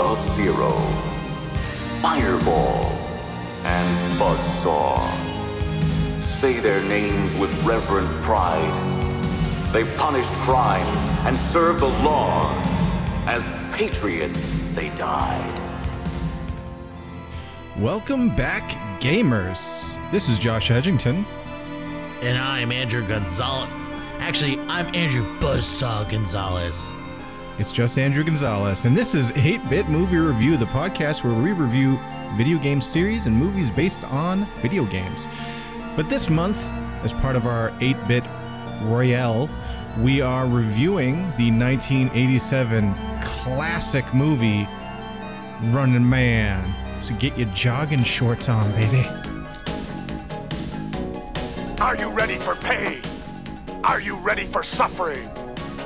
Sub-Zero, Fireball, and Buzzsaw. Say their names with reverent pride. They punished crime and served the law. As patriots, they died. Welcome back, gamers. This is Josh Edgington. And I'm Andrew Gonzalez. Actually, I'm Andrew Buzzsaw Gonzalez. It's just Andrew Gonzalez, and this is 8 Bit Movie Review, the podcast where we review video game series and movies based on video games. But this month, as part of our 8 Bit Royale, we are reviewing the 1987 classic movie Running Man. So get your jogging shorts on, baby. Are you ready for pain? Are you ready for suffering?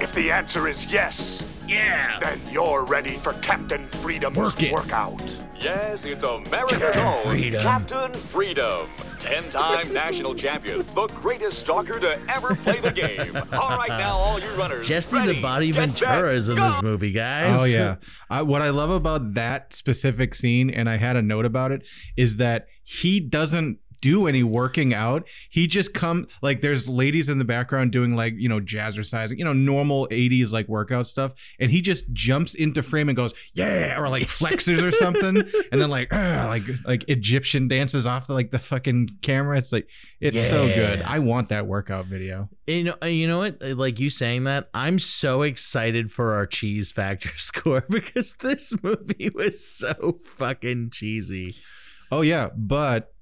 If the answer is yes, Yeah. then you're ready for Captain Freedom's Work it. workout. Yes, it's America's own Freedom. Captain Freedom. 10 time national champion, the greatest stalker to ever play the game. All right, now, all you runners. Jesse ready, the Body Ventura is in go! this movie, guys. Oh yeah. I, what I love about that specific scene, and I had a note about it, is that he doesn't do any working out. He just come like there's ladies in the background doing like you know jazzercising, you know normal '80s like workout stuff, and he just jumps into frame and goes yeah, or like flexes or something, and then like like like Egyptian dances off the like the fucking camera. It's like it's so good. I want that workout video. You know, uh, you know what? Uh, like you saying that, I'm so excited for our cheese factor score because this movie was so fucking cheesy. Oh yeah, but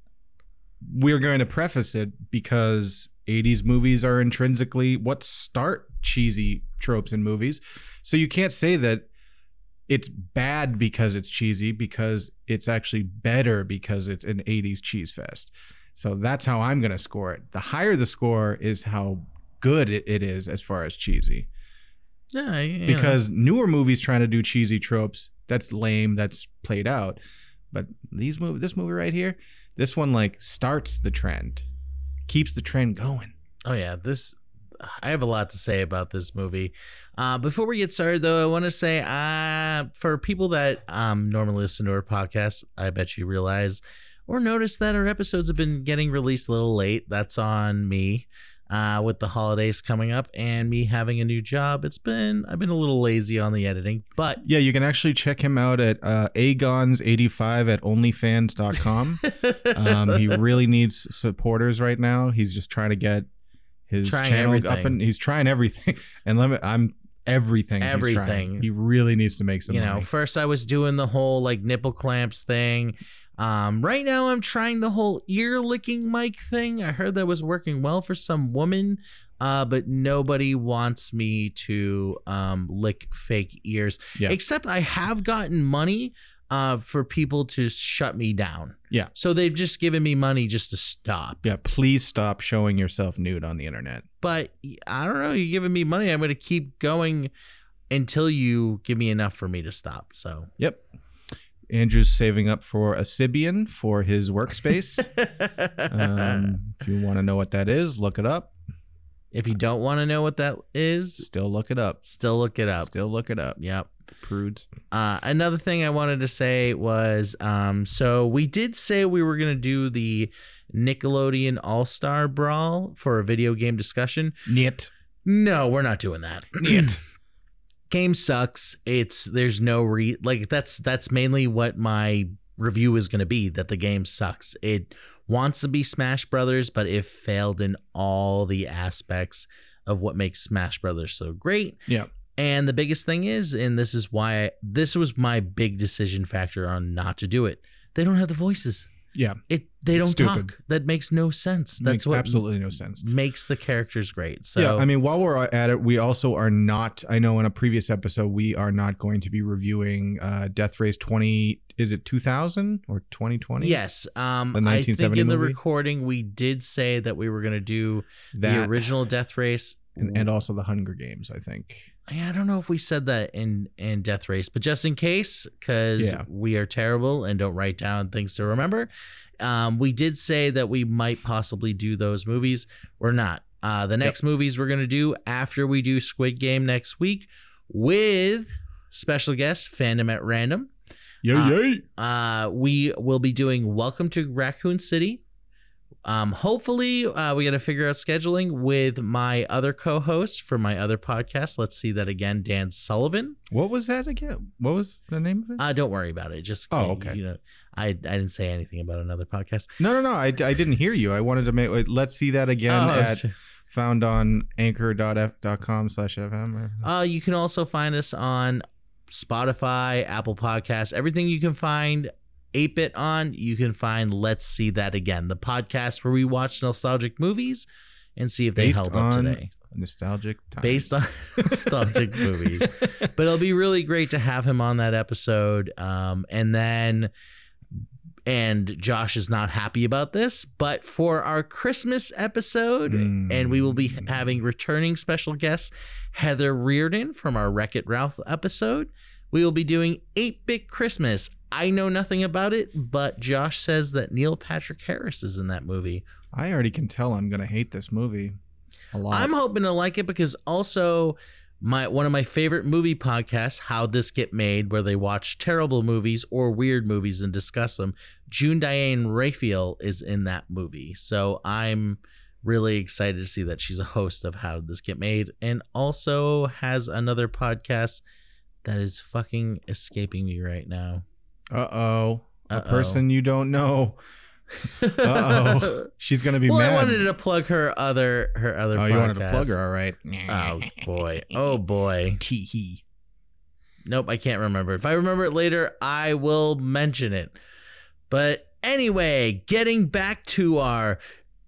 we're going to preface it because 80s movies are intrinsically what start cheesy tropes in movies. So you can't say that it's bad because it's cheesy because it's actually better because it's an 80s cheese fest. So that's how I'm going to score it. The higher the score is how good it, is as far as cheesy Yeah, because newer movies trying to do cheesy tropes that's lame that's played out but these movie this movie right here this one like starts the trend keeps the trend going Oh yeah, this I have a lot to say about this movie. Uh, before we get started, though, I want to say, uh, for people that um, normally listen to our podcast, I bet you realize or notice that our episodes have been getting released a little late. That's on me. Uh, with the holidays coming up and me having a new job, it's been I've been a little lazy on the editing, but yeah you can actually check him out at uh, agons85 at onlyfans.com um, he really needs supporters right now he's just trying to get his channel up and he's trying everything and let me i'm everything he's. Everything. he really needs to make some you know, first I was doing the whole like nipple clamps thing. Um, right now I'm trying the whole ear licking mic thing. I heard that was working well for some woman, uh, but nobody wants me to um, lick fake ears. Yeah. Except I have gotten money uh, for people to shut me down. Yeah. So they've just given me money just to stop. yeah please stop showing yourself nude on the internet But I don't know. You're giving me money. I'm going to keep going until you give me enough for me to stop. So. Yep. Andrew's saving up for a Sybian for his workspace. um, if you want to know what that is, look it up. If you don't want to know what that is, Still look it up. still look it up. Still look it up. Yep. Prudes. Uh, another thing I wanted to say was um, so we did say we were going to do the Nickelodeon All Star Brawl for a video game discussion. Niet. No, we're not doing that. Niet. game sucks. It's there's no re like that's that's mainly what my review is going to be that the game sucks. It wants to be Smash Brothers, but it failed in all the aspects of what makes Smash Brothers so great. Yeah. And the biggest thing is, and this is why I, this was my big decision factor on not to do it. They don't have the voices. Yeah. It they don't Stupid. talk. That makes no sense. That's Makes what absolutely no sense. makes the characters great. So yeah, I mean, while we're at it, we also are not. I know in a previous episode we are not going to be reviewing uh, Death Race twenty. Is it two thousand or twenty twenty? Yes. Um, The I think 1970 in the recording we did say that we were going to do the original Death Race. and, and also the Hunger Games. I think. I don't know if we said that in in Death Race, but just in case, because Yeah. we are terrible and don't write down things to remember, um, we did say that we might possibly do those movies. We're not. Uh, the next movies we're gonna do after we do Squid Game next week with special guest Fandom at Random. Yay, Uh, yay. Uh, we will be doing Welcome to Raccoon City. Um, hopefully, uh, we got to figure out scheduling with my other co-host for my other podcast. Let's see that again, Dan Sullivan. What was that again? What was the name of it? Uh, don't worry about it. Just Oh, okay. You know, I I didn't say anything about another podcast. no, no, no. I, I didn't hear you. I wanted to make. wait, Let's see that again Oh, at so- found on anchor.f.com slash fm. Uh, you can also find us on Spotify, Apple Podcasts, everything you can find 8 bit on. You can find Let's See That Again, the podcast where we watch nostalgic movies and see if they Based held up today. Nostalgic times. Based on nostalgic movies. But it'll be really great to have him on that episode. Um, and then, and Josh is not happy about this, but for our Christmas episode, Mm. and we will be having returning special guest Heather Reardon from our Wreck It Ralph episode. We will be doing 8 Bit Christmas. I know nothing about it, but Josh says that Neil Patrick Harris is in that movie. I already can tell I'm gonna hate this movie a lot. I'm hoping to like it because also my one of my favorite movie podcasts, How This Get Made, where they watch terrible movies or weird movies and discuss them. June Diane Raphael is in that movie, so I'm really excited to see that she's a host of How Did This Get Made, and also has another podcast that is fucking escaping me right now. Uh oh. A person you don't know. Uh oh. She's gonna be well, mad. I wanted to plug her other her other. oh, you wanted to plug her, all right. Oh boy! Oh boy! Tee hee. Nope, I can't remember. If I remember it later, I will mention it. But anyway, getting back to our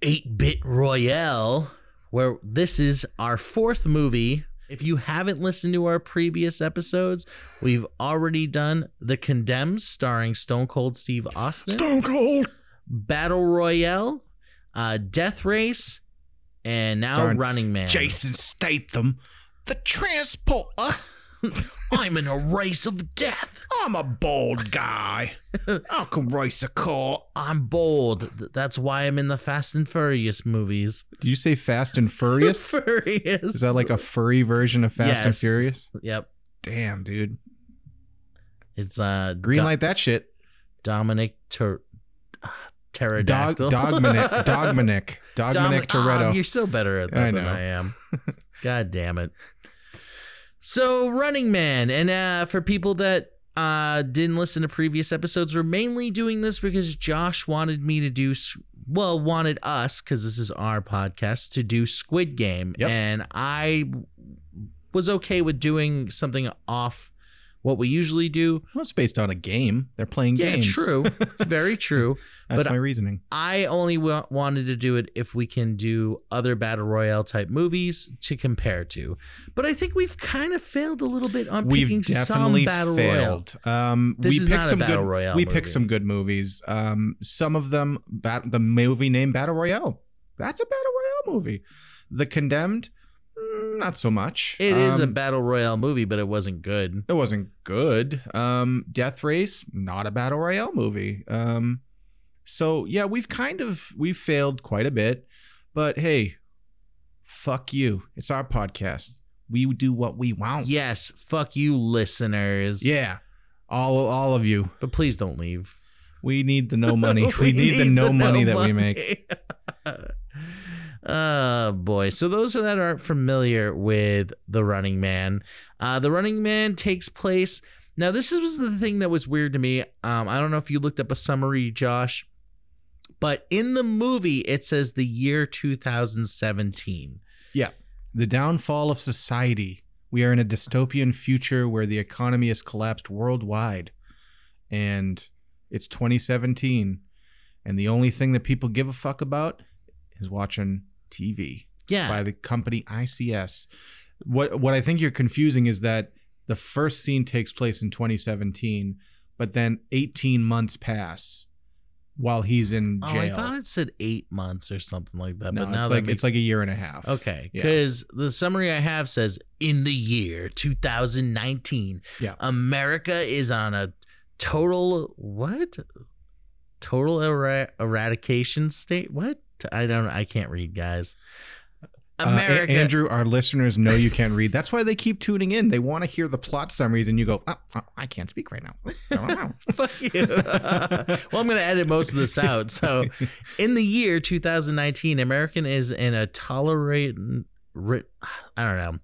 8 bit Royale, where this is our fourth movie. If you haven't listened to our previous episodes, we've already done The Condemned, starring Stone Cold Steve Austin, Stone Cold. Battle Royale, uh, Death Race, and now Starring Running Man. Jason Statham, the transport. I'm in a race of death. I'm a bald guy. I can race a car. I'm bold. That's why I'm in the Fast and Furious movies. Did you say Fast and Furious? Furious. Is that like a furry version of Fast and Yes. Furious? Yep. Damn, dude. It's uh Green Do- light that shit. Dominic Ter- Dog, Pterodactyl. Dogmanic, Dogmanic, Dogmanic Domin- Toretto. Ah, you're so better at that I than. I am. God damn it. So Running Man, and uh, for people that uh, didn't listen to previous episodes, we're mainly doing this because Josh wanted me to do, well, wanted us because this is our podcast to do Squid Game, Yep. and I was okay with doing something off what we usually do. well, it's based on a game. They're playing Yeah, games. true, very true. That's but my reasoning. I only wa- wanted to do it if we can do other battle royale type movies to compare to. But I think we've kind of failed a little bit on picking We've definitely some battle royale. failed. Um, This we is picked not a some battle good. royale we movie. picked some good movies. Um, some of them, bat, the movie named Battle Royale. That's a battle royale movie. The Condemned, not so much. It is a Um, battle royale movie, but it wasn't good. It wasn't good. Um, Death Race, not a battle royale movie. Um, so yeah, we've kind of we've failed quite a bit, but hey, fuck you. It's our podcast. We do what we want. Yes, fuck you, listeners. Yeah, all all of you. but please don't leave. We need the no money. we, need, the no money that we make. Oh boy. So those that aren't familiar with The Running Man, uh, The Running Man takes place. Now, this is- was the thing that was weird to me. Um, I don't know if you looked up a summary, Josh, but in the movie it says the year 2017. Yeah, The downfall of society. We are in a dystopian future where the economy has collapsed worldwide, and it's 2017, and the only thing that people give a fuck about is watching TV. Yeah. by the company ICS. What what I think you're confusing is that the first scene takes place in 2017, but then 18 months pass while he's in Oh, jail. I thought it said eight months or something like that. no, but now it's that like makes- it's like a year and a half. Okay, Yeah. because the summary I have says in the year 2019, Yeah. America is on a total what? Total era- eradication state. What? I don't. I can't read, guys. Uh, America. Andrew, our listeners know you can't read. That's why they keep tuning in. They want to hear the plot summaries, and you go, oh, oh, I can't speak right now. I. Fuck you. well, I'm going to edit most of this out. So, in the year 2019, American is in a tolerate. I don't know.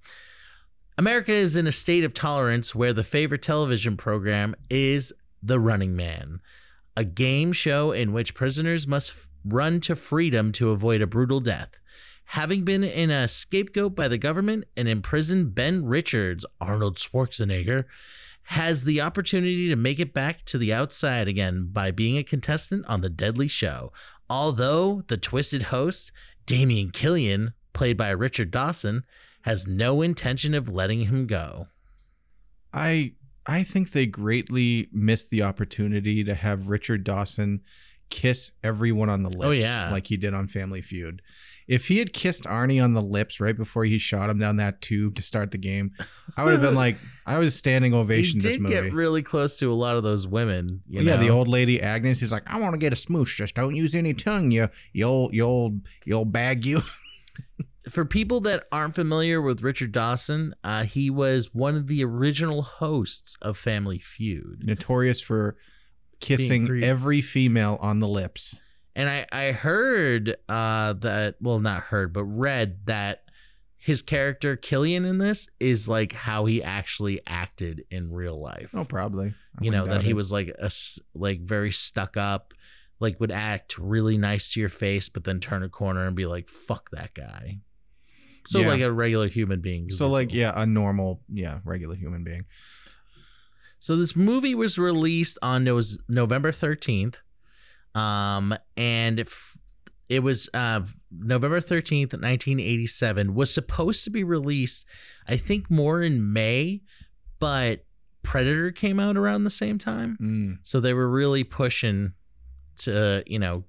America is in a state of tolerance where the favorite television program is The Running Man, a game show in which prisoners must f- run to freedom to avoid a brutal death. Having been in a scapegoat by the government and imprisoned Ben Richards, Arnold Schwarzenegger, has the opportunity to make it back to the outside again by being a contestant on the deadly show. Although the twisted host, Damon Killian, played by Richard Dawson, has no intention of letting him go. I I think they greatly missed the opportunity to have Richard Dawson kiss everyone on the lips Oh, yeah. like he did on Family Feud. If he had kissed Arnie on the lips right before he shot him down that tube to start the game, I would have been like, I was standing ovation he this did movie. get really close to a lot of those women. You yeah, know? the old lady Agnes. He's like, I want to get a smooch. Just don't use any tongue. You, you'll, you'll, you'll bag you. for people that aren't familiar with Richard Dawson, uh, he was one of the original hosts of Family Feud. Notorious for kissing every female on the lips. And I, I heard uh, that, well, not heard, but read that his character Killian in this is like how he actually acted in real life. Oh, probably. I you know that he it. was like a like very stuck up, like would act really nice to your face, but then turn a corner and be like, "Fuck that guy." So Yeah. like a regular human being. So, it's- like, yeah, a normal, yeah, regular human being. So this movie was released on Nos- November 13th. Um and if it was uh November 13th, 1987 was supposed to be released I think more in May, but Predator came out around the same time. Mm. So they were really pushing to, you know,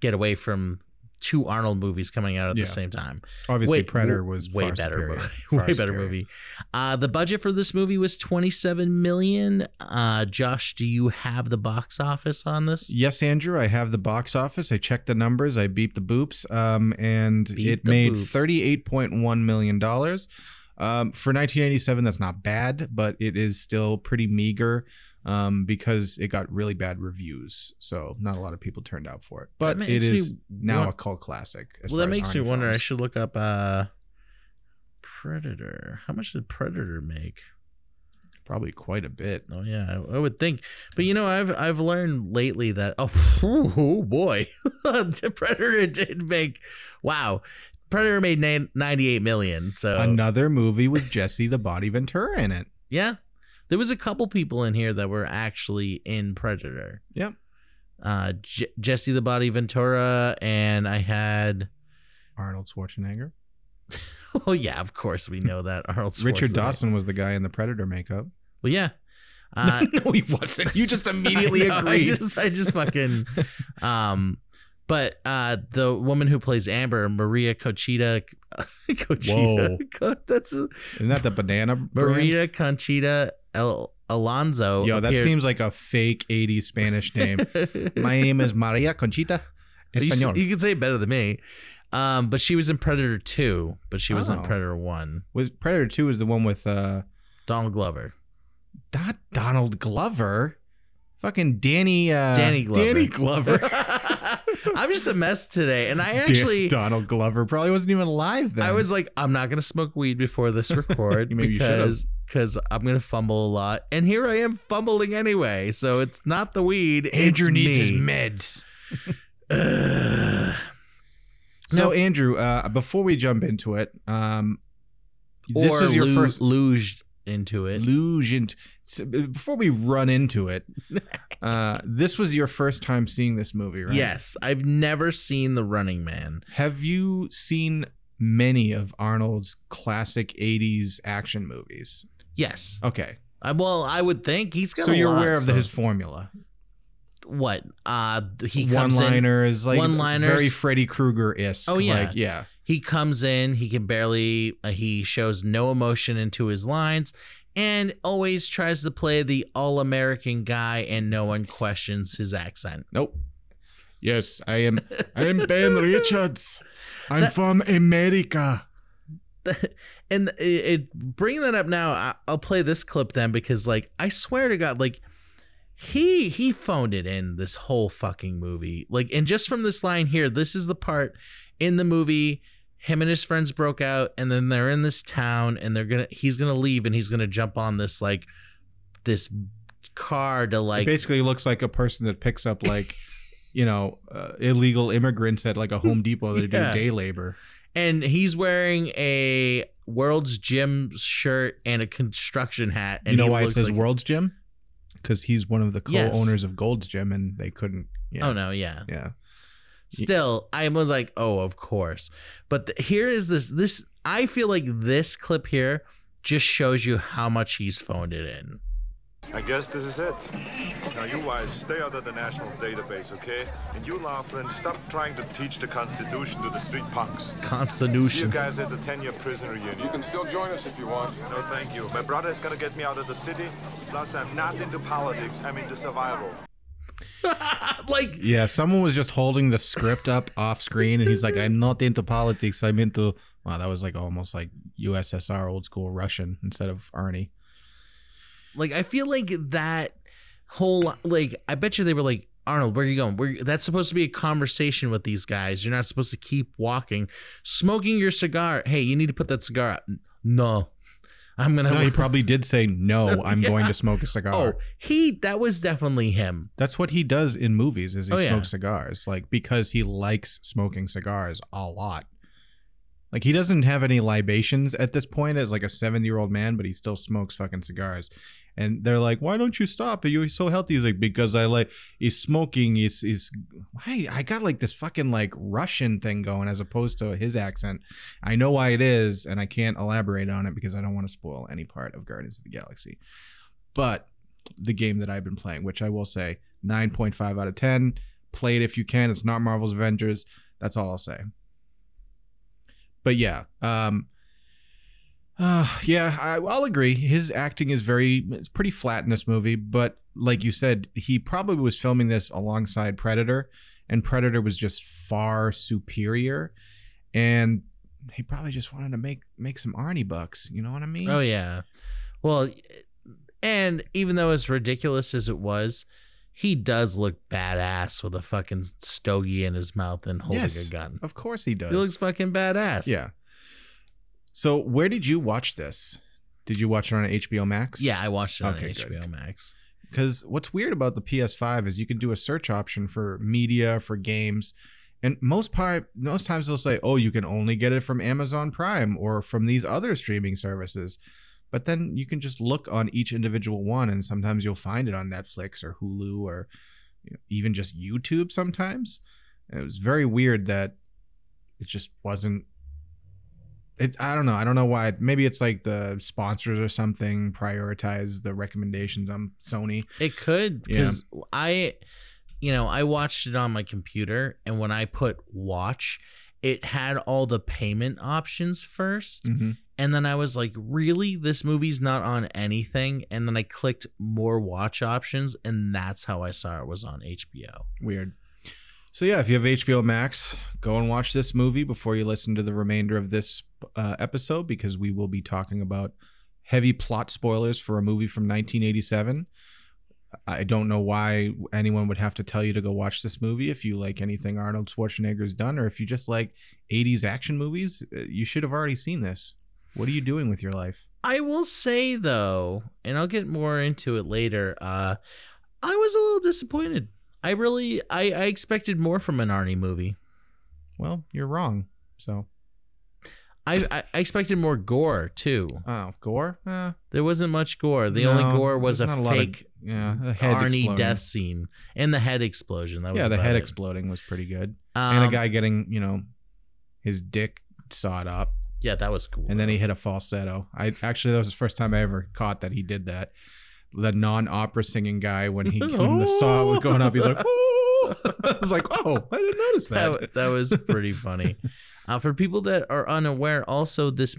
get away from two Arnold movies coming out at Yeah. the same time. Obviously, Wait, Predator was way better superior. movie. Way better superior. movie. Uh, the budget for this movie was 27 million. Uh, Josh, do you have the box office on this? Yes, Andrew, I have the box office. I checked the numbers. I beeped the boops, um, and it made thirty-eight point one million dollars. Um, for 1987, that's not bad, but it is still pretty meager um, because it got really bad reviews. So not a lot of people turned out for it. But it is now wa- a cult classic. as Well, that makes me Arnie wonder. I should look up uh, Predator. How much did Predator make? probably quite a bit. Oh yeah, I, I would think. But you know, I've I've learned lately that oh, oh boy, Predator did make wow. Predator made 98 million. So Another movie with Jesse the Body Ventura in it. yeah, there was a couple people in here that were actually in Predator. Yep. Uh, J- Jesse the Body Ventura, and I had. Arnold Schwarzenegger. Oh yeah, of course we know that Arnold. Richard. Dawson was the guy in the Predator makeup. Well, yeah. Uh, no, he wasn't. You just immediately I know, agreed. I just, I just fucking, um, but uh, the woman who plays Amber, Maria Conchita, Conchita, Co- that's Isn't that the banana? brand? Maria Conchita El Alonso. Yo, that seems like a fake 80s Spanish name. My name is Maria Conchita you, Espanol. you can say it better than me. Um, but she was in Predator Two, but she was in Oh. Predator One. Was Predator 2 is the one with uh Donald Glover. not Donald Glover. Fucking Danny uh Danny Glover. Danny Glover. I'm just a mess today, and I actually. Donald Glover probably wasn't even alive then. I was like, I'm not gonna smoke weed before this record Maybe because because I'm gonna fumble a lot, and here I am fumbling anyway. So it's not the weed. Andrew needs his meds. So No. Andrew, uh before we jump into it, um this was your lu- first luge into it. into so before we run into it uh this was your first time seeing this movie right Yes, I've never seen The Running Man. have you seen many of arnold's classic 80s action movies Yes, okay I, well, I would think he's got. so you're lot, aware of so- his formula what? Uh, he one in. liners like one-liners. very freddy krueger-esque Oh, yeah. like yeah He comes in. He can barely. Uh, he shows no emotion into his lines, and always tries to play the all-American guy, and no one questions his accent. nope yes i am i am ben richards i'm That- from america and it, it bringing that up now, I, I'll play this clip then because like I swear to God, like he he phoned it in this whole fucking movie. Like, and just from this line here, this is the part in the movie. Him and his friends broke out, and then they're in this town, and they're gonna he's gonna leave, and he's gonna jump on this like this car to It like basically looks like a person that picks up like, you know, uh, illegal immigrants at like a Home Depot that Yeah. do day labor. and he's wearing a World's Gym shirt and a construction hat. And you know he why it says like, World's Gym? Because he's one of the co-owners of Gold's Gym, and they couldn't. Yeah, Oh no, yeah. yeah. Still, I was like, oh, of course. But th- here is this. This I feel like this clip here just shows you how much he's phoned it in. I guess this is it. Now you guys stay out of the national database, okay? And you, Laughlin, stop trying to teach the Constitution to the street punks. See you guys at the 10-year prison reunion. You can still join us if you want. No, thank you. My brother is gonna get me out of the city. Plus, I'm not into politics. I'm into survival. like Yeah, someone was just holding the script up off screen, and he's like, "I'm not into politics. I'm into." Wow, that was like almost like USSR old school Russian instead of Arnie. like I feel like that whole like I bet you they were like Arnold, where are you going? Where that's supposed to be a conversation with these guys. You're not supposed to keep walking, smoking your cigar. Hey, you need to put that cigar out. No, I'm gonna. No, he probably did say, "No, I'm going to smoke a cigar." oh, he that was definitely him. That's what he does in movies is he Oh, yeah. smokes cigars. Like because he likes smoking cigars a lot. Like he doesn't have any libations at this point as like a 70-year-old man, but he still smokes fucking cigars. And they're like, "Why don't you stop? You're so healthy." He's like, "Because I like he's smoking. He's he's why I got like this fucking like Russian thing going as opposed to his accent. I know why it is, and I can't elaborate on it because I don't want to spoil any part of Guardians of the Galaxy. But the game that I've been playing, which I will say 9.5 out of 10. Play it if you can. It's not Marvel's Avengers. That's all I'll say. But yeah, um, uh, yeah, I, I'll agree. His acting is very, it's pretty flat in this movie. But like you said, he probably was filming this alongside Predator, and Predator was just far superior. And he probably just wanted to make make some Arnie bucks. You know what I mean? Oh yeah. Well, and even though as ridiculous as it was, he does look badass with a fucking stogie in his mouth and holding Yes. a gun. Of course he does. He looks fucking badass. Yeah. So where did you watch this? Did you watch it on HBO Max? Yeah, I watched it on Okay, good. HBO Max. Because what's weird about the PS5 is you can do a search option for media for games, and most part most times they'll say, "Oh, you can only get it from Amazon Prime or from these other streaming services." But then you can just look on each individual one, and sometimes you'll find it on Netflix or Hulu or you know, even just YouTube. Sometimes And it was very weird that it just wasn't. It, I don't know. I don't know why. Maybe it's like the sponsors or something prioritize the recommendations on Sony. It could Yeah. because I, you know, I watched it on my computer, and when I put watch, it had all the payment options 1st Mhm. and then I was like, really, this movie's not on anything, and then I clicked more watch options, and that's how I saw it was on HBO. Weird. So yeah, if you have HBO Max, go and watch this movie before you listen to the remainder of this uh, episode because we will be talking about heavy plot spoilers for a movie from 1987. I don't know why anyone would have to tell you to go watch this movie if you like anything Arnold Schwarzenegger's done or if you just like 80s action movies. uh, You should have already seen this. What are you doing with your life? I will say though, and I'll get more into it later. Uh, I was a little disappointed. I really, I, I expected more from an Arnie movie. Well, you're wrong. So, I, I, I expected more gore too. oh, gore? Uh, There wasn't much gore. The only gore was a a of- fake yeah, a head Arnie exploding. death scene and the head explosion. That was yeah, the head it. exploding was pretty good. Um, and a guy getting, you know, his dick sawed up, Yeah, that was cool. and then he hit a falsetto. I actually that was the first time I ever caught that he did that. The non-opera singing guy when he when the saw was going up, he's like, "Oh!" I was like, "Oh, I didn't notice that." that, that was pretty funny. Uh, for people that are unaware, also this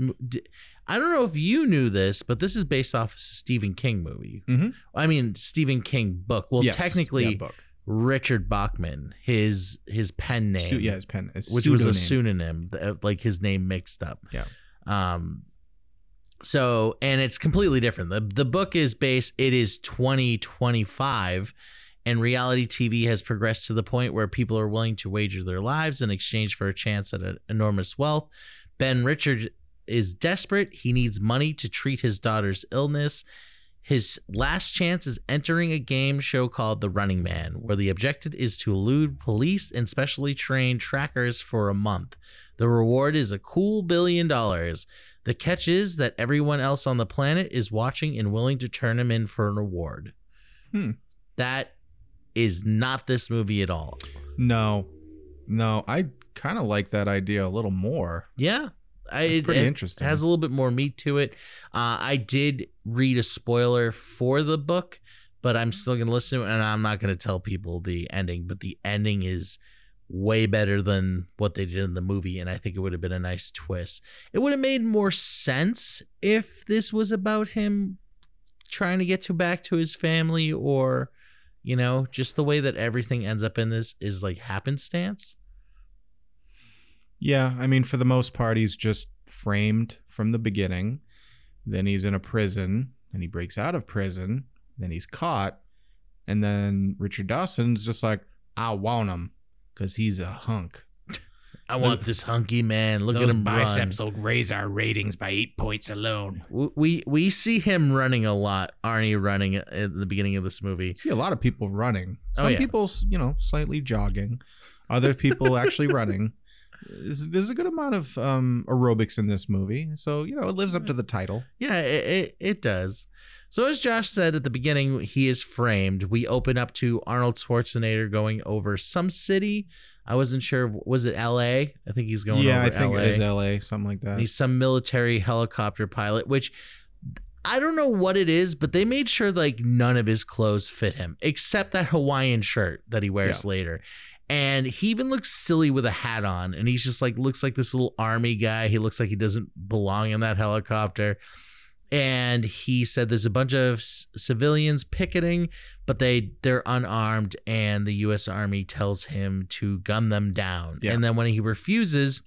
i don't know if you knew this, but this is based off a Stephen King movie. Mhm. I mean Stephen King book. Well, Yes, technically yeah, book. Richard Bachman, his his pen name, Su- yeah, his pen, his which was a pseudonym. pseudonym, like his name mixed up. Yeah. Um, so and it's completely different. the The book is based. It is twenty twenty five, and reality TV has progressed to the point where people are willing to wager their lives in exchange for a chance at an enormous wealth. Ben Richard is desperate. He needs money to treat his daughter's illness. His last chance is entering a game show called The Running Man, where the objective is to elude police and specially trained trackers for a month. The reward is a cool billion dollars. The catch is that everyone else on the planet is watching and willing to turn him in for an award. Hmm. That is not this movie at all. No, no, I kind of like that idea a little more. Yeah. I, That's it, pretty it interesting. It has a little bit more meat to it. Uh, I did read a spoiler for the book, but I'm still going to listen to it, and I'm not going to tell people the ending. But the ending is way better than what they did in the movie, and I think it would have been a nice twist. It would have made more sense if this was about him trying to get to back to his family, or you know, just the way that everything ends up in this is like happenstance. Yeah, I mean, for the most part, he's just framed from the beginning. Then he's in a prison, and he breaks out of prison. Then he's caught, and then Richard Dawson's just like, I want him because he's a hunk. I want this hunky man. Look at him run. will raise our ratings by eight points alone. W- we we see him running a lot. Arnie running at at the beginning of this movie. see a lot of people running. Oh, Some yeah. people, you know, slightly jogging. Other people actually running. There's, there's a good amount of um, aerobics in this movie, so you know it lives up to the title. Yeah, it, it it does. So as Josh said at the beginning, he is framed. We open up to Arnold Schwarzenegger going over some city. I wasn't sure. Was it L.A.? I think he's going yeah, I think L.A. it is L.A. something like that. And he's some military helicopter pilot, which I don't know what it is, but they made sure like none of his clothes fit him except that Hawaiian shirt that he wears later. And he even looks silly with a hat on, and he's just like looks like this little army guy. He looks like he doesn't belong in that helicopter. And he said there's a bunch of c- civilians picketing, but they they're unarmed, and the U.S. Army tells him to gun them down. Yeah. And then when he refuses,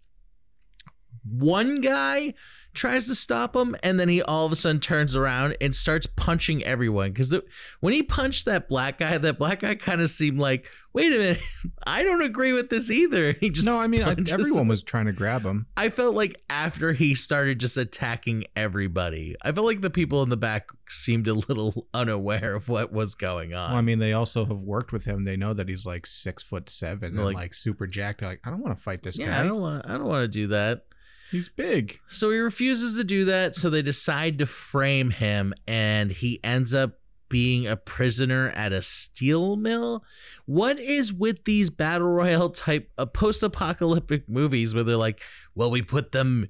one guy tries to stop him and then he all of a sudden turns around and starts punching everyone because when he punched that black guy that black guy kind of seemed like wait a minute i don't agree with this either he just no, I mean I, everyone was trying to grab him. i felt like after he started just attacking everybody i felt like the people in the back seemed a little unaware of what was going on Well, I mean, they also have worked with him. They know that he's like six foot seven and Like- like, super jacked. They're like, I don't want to fight this yeah guy. i don't want i don't want to do that He's big. So he refuses to do that. So they decide to frame him, and he ends up being a prisoner at a steel mill. What is with these battle royale type uh, post apocalyptic movies where they're like, well, we put them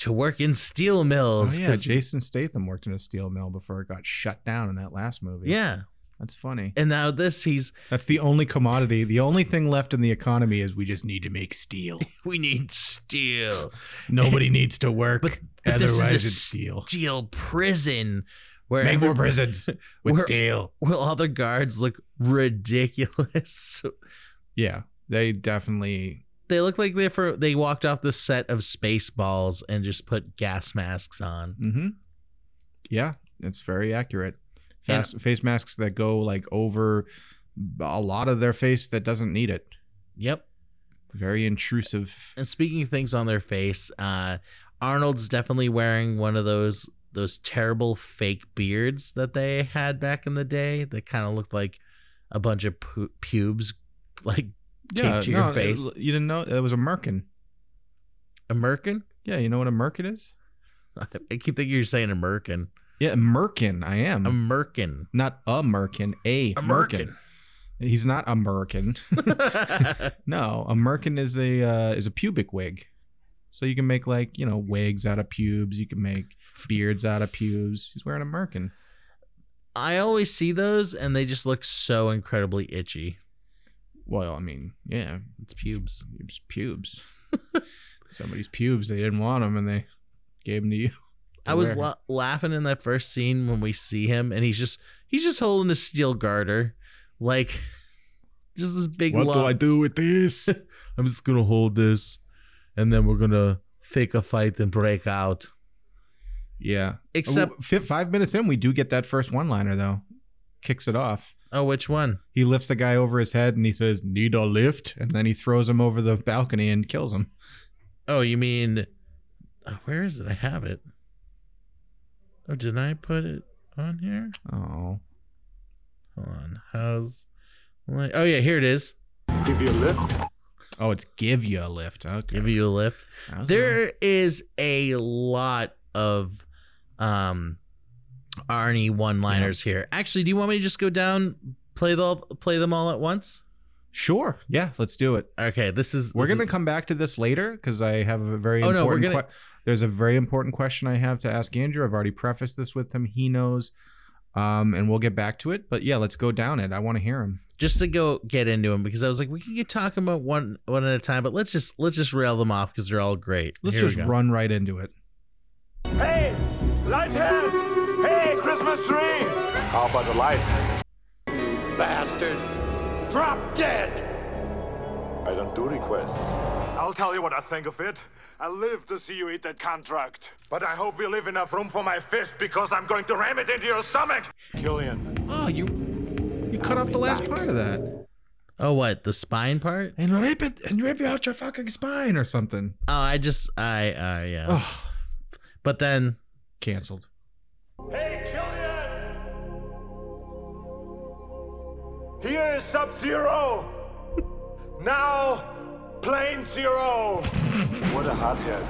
to work in steel Oh mills? yeah, 'cause- Jason Statham worked in a steel mill before it got shut down in that last movie. yeah. That's funny. And now this, he's, That's the only commodity. The only thing left in the economy is we just need to make steel. we need steel. Nobody needs to work. But, but this is a it's steel. steel prison where Make more prisons with We're- steel. where all the guards look ridiculous. Yeah, they definitely. they look like they for they walked off the set of Spaceballs and just put gas masks on. hmm Yeah, it's very accurate. Fast, face masks that go like over a lot of their face that doesn't need it. Yep. Very intrusive. And speaking of things on their face, uh, Arnold's definitely wearing one of those those terrible fake beards that they had back in the day that kind of looked like a bunch of pu- pubes like taped to your no, face. it- you didn't know it was a merkin. A merkin? Yeah, you know what a merkin is? I keep thinking you're saying American. Yeah, merkin. I am A Merkin. not a merkin. A merkin. He's not American. no, a merkin is a uh, is a pubic wig. So you can make like you know wigs out of pubes. You can make beards out of pubes. He's wearing a merkin. I always see those and they just look so incredibly itchy. Well, I mean, yeah, It's pubes. it's pubes. Somebody's pubes. They didn't want them, and they gave them to you. I was la- laughing in that first scene when we see him, and he's just he's just holding a steel garter, like just this big. What do I do with this? I'm just gonna hold this, and then we're gonna fake a fight and break out. Yeah. Except- five minutes in, we do get that first one liner though. Kicks it off. Oh, which one? He lifts the guy over his head and he says, "Need a lift?" And then he throws him over the balcony and kills him. Oh, you mean oh, where is it? I have it. Oh, did I put it on here? Oh, Hold on. How's oh yeah, here it is. Give you a lift? oh, it's give you a lift. Okay. Give you a lift. I was There is a lot of um Arnie one-liners here. Actually, do you want me to just go down play the play them all at once? Sure. Yeah, let's do it. Okay, this is We're this gonna is- come back to this later because I have a very Oh, no, we're important. gonna- que- there's a very important question I have to ask Andrew. I've already prefaced this with him. He knows, um, and we'll get back to it. But yeah, let's go down it. I want to hear him. just to go get into them because I was like, we can get talking about one one at a time, but let's just let's just rail them off because they're all great. Let's Here we just go. run right into it. Hey, Lighthead! Hey, Christmas tree! How about the light? Bastard! Drop dead! I don't do requests. I'll tell you what I think of it. I live to see you eat that contract. But I hope you leave enough room for my fist because I'm going to ram it into your stomach! Killian, Oh, you you cut off the last part of that. Oh, what the spine part? And rip it and rip out your fucking spine or something. Oh, I just I uh yeah. Oh, But then canceled. Hey, Here is Sub Zero! now, Plain Zero! what a hothead.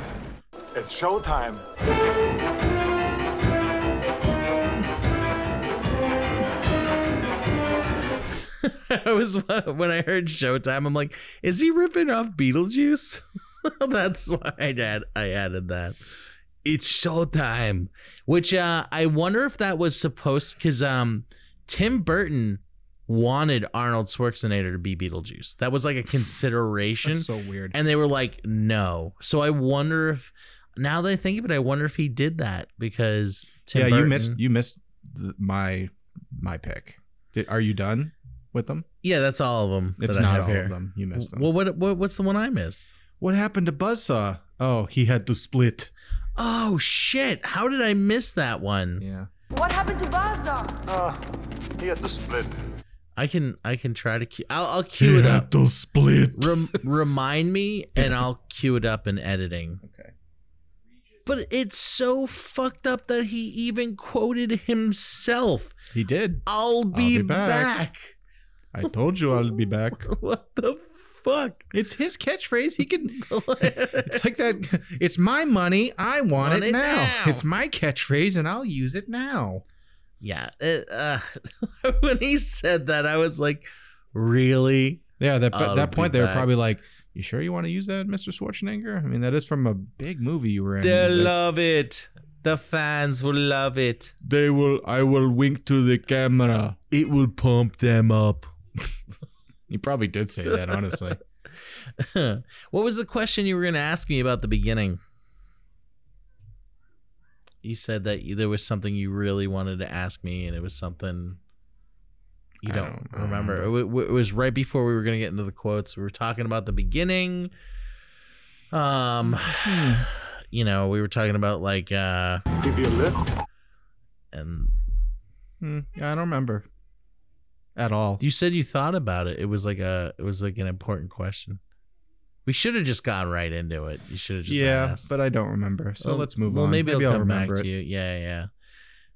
It's showtime. I was when I heard Showtime, I'm like, is he ripping off Beetlejuice? That's why I add I added that. It's Showtime, which uh, I wonder if that was supposed because um, Tim Burton wanted Arnold Schwarzenegger to be Beetlejuice. That was like a consideration, That's so weird. and they were like, no. So I wonder if now that I think of it, I wonder if he did that because Tim yeah, Burton, you missed you missed my my pick. Did, are you done with them? Yeah, that's all of them. It's that I not all here. of them. You missed them. Well, what, what what's the one I missed? What happened to Buzzsaw? Oh, he had to split. Oh shit! How did I miss that one? Yeah. What happened to Buzzsaw? Ah, he had to split. I can I can try to cue. I'll, I'll cue it up. to split. Rem- remind me, and I'll cue it up in editing. Okay. But it's so fucked up that he even quoted himself. He did. I'll be, be back." back. I told you I'll be back. What the fuck? It's his catchphrase. He can. It's like that. It's my money. I want, Want it, it now. now. It's my catchphrase, and I'll use it now. Yeah. It, uh, when he said that, I was like, really? Yeah. That I'll that point, they were back. probably like, "You sure you want to use that, Mr. Schwarzenegger?" I mean, that is from a big movie you were in. They He's like, love it. The fans will love it. they will. I will wink to the camera. It will pump them up. He probably did say that, honestly. what was the question you were going to ask me about the beginning? You said that you- there was something you really wanted to ask me, and it was something you don't, don't- I don't remember. It, it was right before we were going to get into the quotes. We were talking about the beginning. Um, you know, we were talking about like, uh, Give you a lift? and Hmm, yeah, I don't remember at all. you said you thought about it. It was like a, it was like an important question. We should have just gone right into it. You should have just yeah, asked. but I don't remember. So Well- let's move well, on. maybe, I'll I'll come back it. to you. Yeah, yeah.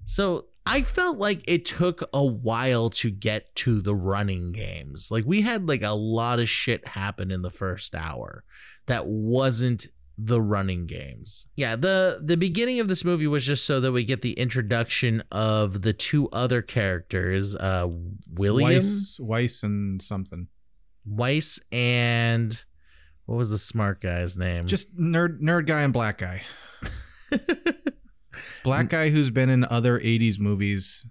So I felt like it took a while to get to the running games. Like we had like a lot of shit happen in the first hour that wasn't the running games. Yeah, the the beginning of this movie was just so that we get the introduction of the two other characters, uh William Weiss, Weiss and something. Weiss and what was the smart guy's name? Just nerd, nerd guy and black guy. Black guy who's been in other '80s movies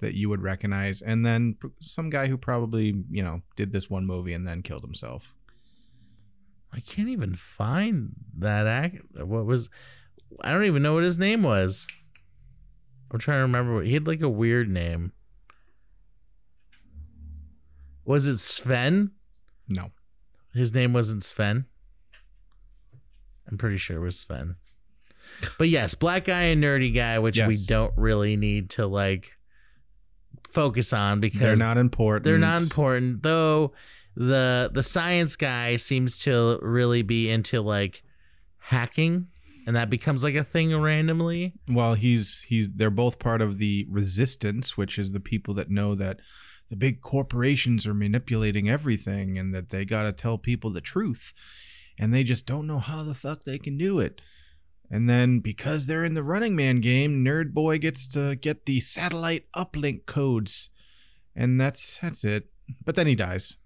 that you would recognize, and then some guy who probably you know did this one movie and then killed himself. I can't even find that act. What was? I don't even know what his name was. I'm trying to remember. What, he had like a weird name. Was it Sven? No, His name wasn't Sven. I'm pretty sure it was Sven. But yes, black guy and nerdy guy, which we don't really need to like focus on because They're not important. they're not important. Though the the science guy seems to really be into like hacking, and that becomes like a thing randomly. Well, he's he's they're both part of the resistance, which is the people that know that the big corporations are manipulating everything and that they got to tell people the truth. And they just don't know how the fuck they can do it. And then because they're in the running man game, Nerd Boy gets to get the satellite uplink codes. And that's that's it. But then he dies.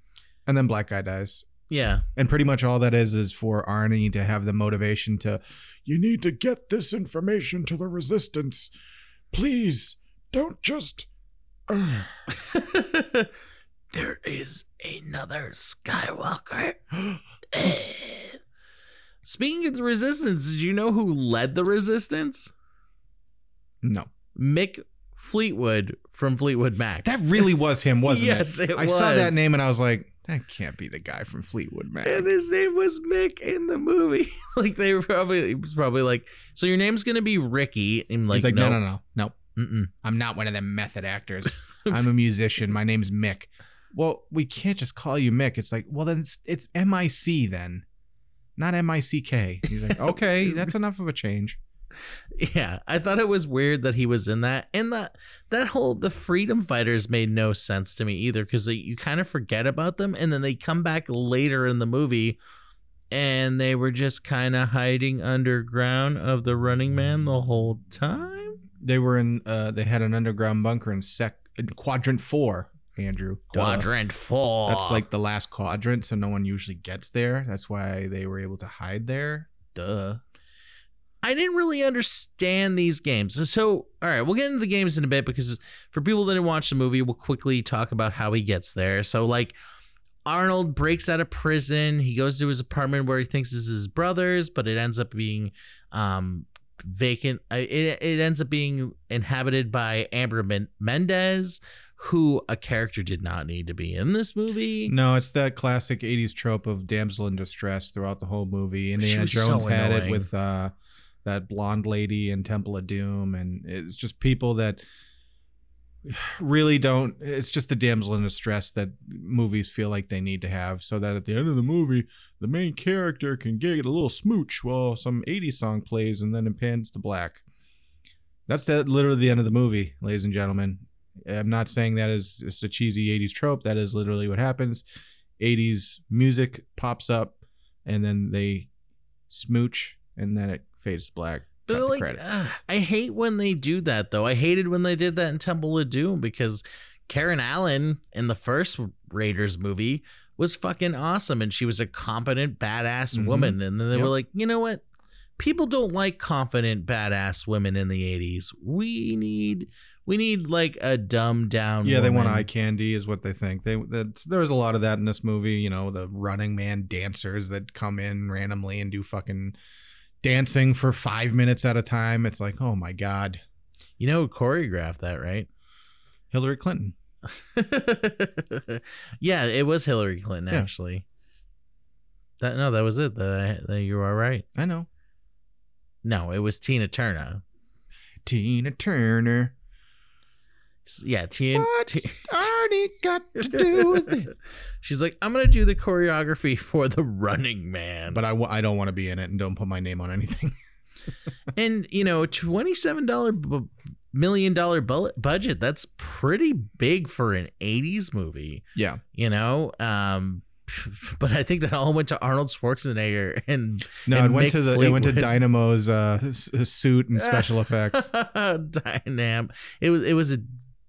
And then Black Guy dies. Yeah, And pretty much all that is is for Arnie to have the motivation to, you need to get this information to the resistance. Please, don't just. Uh." there is another Skywalker. Speaking of the resistance, did you know who led the resistance? No. Mick Fleetwood from Fleetwood Mac. That really was him, wasn't Yes, it? it I saw that name and I was like, that can't be the guy from Fleetwood Mac. and his name was Mick in the movie. like they were probably it was probably like, so your name's gonna be Ricky. And like, He's like, no, no, no, no. Mm-mm. I'm not one of them method actors. I'm a musician. My name's Mick. Well, we can't just call you Mick. It's like, well, then it's, it's M-I-C then, not M-I-C-K. He's like, okay, that's enough of a change. Yeah, I thought it was weird that he was in that, and that that whole the freedom fighters made no sense to me either because you kind of forget about them, and then they come back later in the movie, and they were just kind of hiding underground of the Running Man the whole time. They were in, uh, they had an underground bunker in sec in quadrant four, Andrew. Duh. Quadrant four. That's like the last quadrant, so no one usually gets there. That's why they were able to hide there. Duh. I didn't really understand these games. So, so, all right, we'll get into the games in a bit because for people that didn't watch the movie, we'll quickly talk about how he gets there. So, like, Arnold breaks out of prison. He goes to his apartment where he thinks is his brother's, but it ends up being um, vacant. Uh, It, it ends up being inhabited by Amber Men- Mendez, who a character did not need to be in this movie. No, it's that classic '80s trope of damsel in distress throughout the whole movie. Indiana was so Jones had it with uh, that blonde lady in Temple of Doom, and it's just people that really don't. It's just the damsel in distress that movies feel like they need to have, so that at the end of the movie, the main character can get a little smooch while some '80s song plays, and then it pans to black. That's that literally the end of the movie, ladies and gentlemen. I'm not saying that is just a cheesy 80s trope. That is literally what happens. 80s music pops up and then they smooch and then it fades to black. But like, credits. I hate when they do that though. I hated when they did that in Temple of Doom because Karen Allen in the first Raiders movie was fucking awesome and she was a competent badass Mhm. woman. And then they Yep. were like, you know what? People don't like confident badass women in the 80s. We need we need like a dumbed down yeah, they want eye candy, is what they think. They that's, there was a lot of that in this movie. You know, the Running Man dancers that come in randomly and do fucking dancing for five minutes at a time. It's like, oh my god, You know who choreographed that, right? Hillary Clinton. yeah, it was Hillary Clinton Yeah. actually. That no, that was it. That, that you are right. I know. No, it was Tina Turner. Tina Turner. Yeah, Tina. What's Ti- Arnie got to do with it? She's like, I'm gonna do the choreography for the Running Man. But I, w- I don't want to be in it and don't put my name on anything. and you know, twenty seven dollar b- million dollar bu- budget. That's pretty big for an '80s movie. yeah. You know, um, but I think that all went to Arnold Schwarzenegger and No, and it went Mick to the it went to Dynamo's uh, suit and special effects. Dynam. It was it was a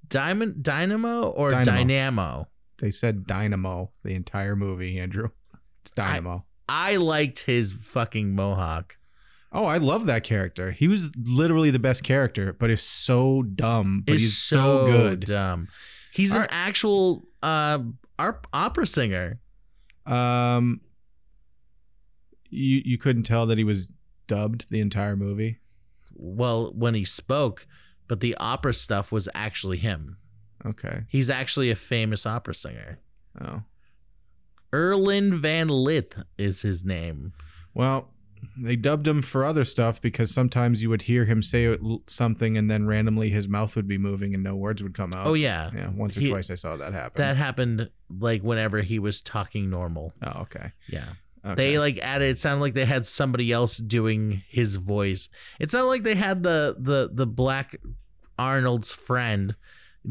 diamond dynamo or Dynamo. dynamo. They said Dynamo the entire movie, Andrew. It's Dynamo. I liked his fucking mohawk. oh, I love that character. He was literally the best character, but he's so dumb, but Is he's so, good. Dumb. He's an actual uh opera singer. Um, you you couldn't tell that he was dubbed the entire movie. Well, when he spoke, but the opera stuff was actually him. Okay. He's actually a famous opera singer. Oh Erland Van Lidth is his name. well, they dubbed him for other stuff because sometimes you would hear him say something and then randomly his mouth would be moving and no words would come out. Oh yeah, yeah. Once or He- twice I saw that happen. that happened like whenever he was talking normal. oh, okay. Yeah. Okay. They like added. It sounded like they had somebody else doing his voice. It sounded like they had the the the black Arnold's friend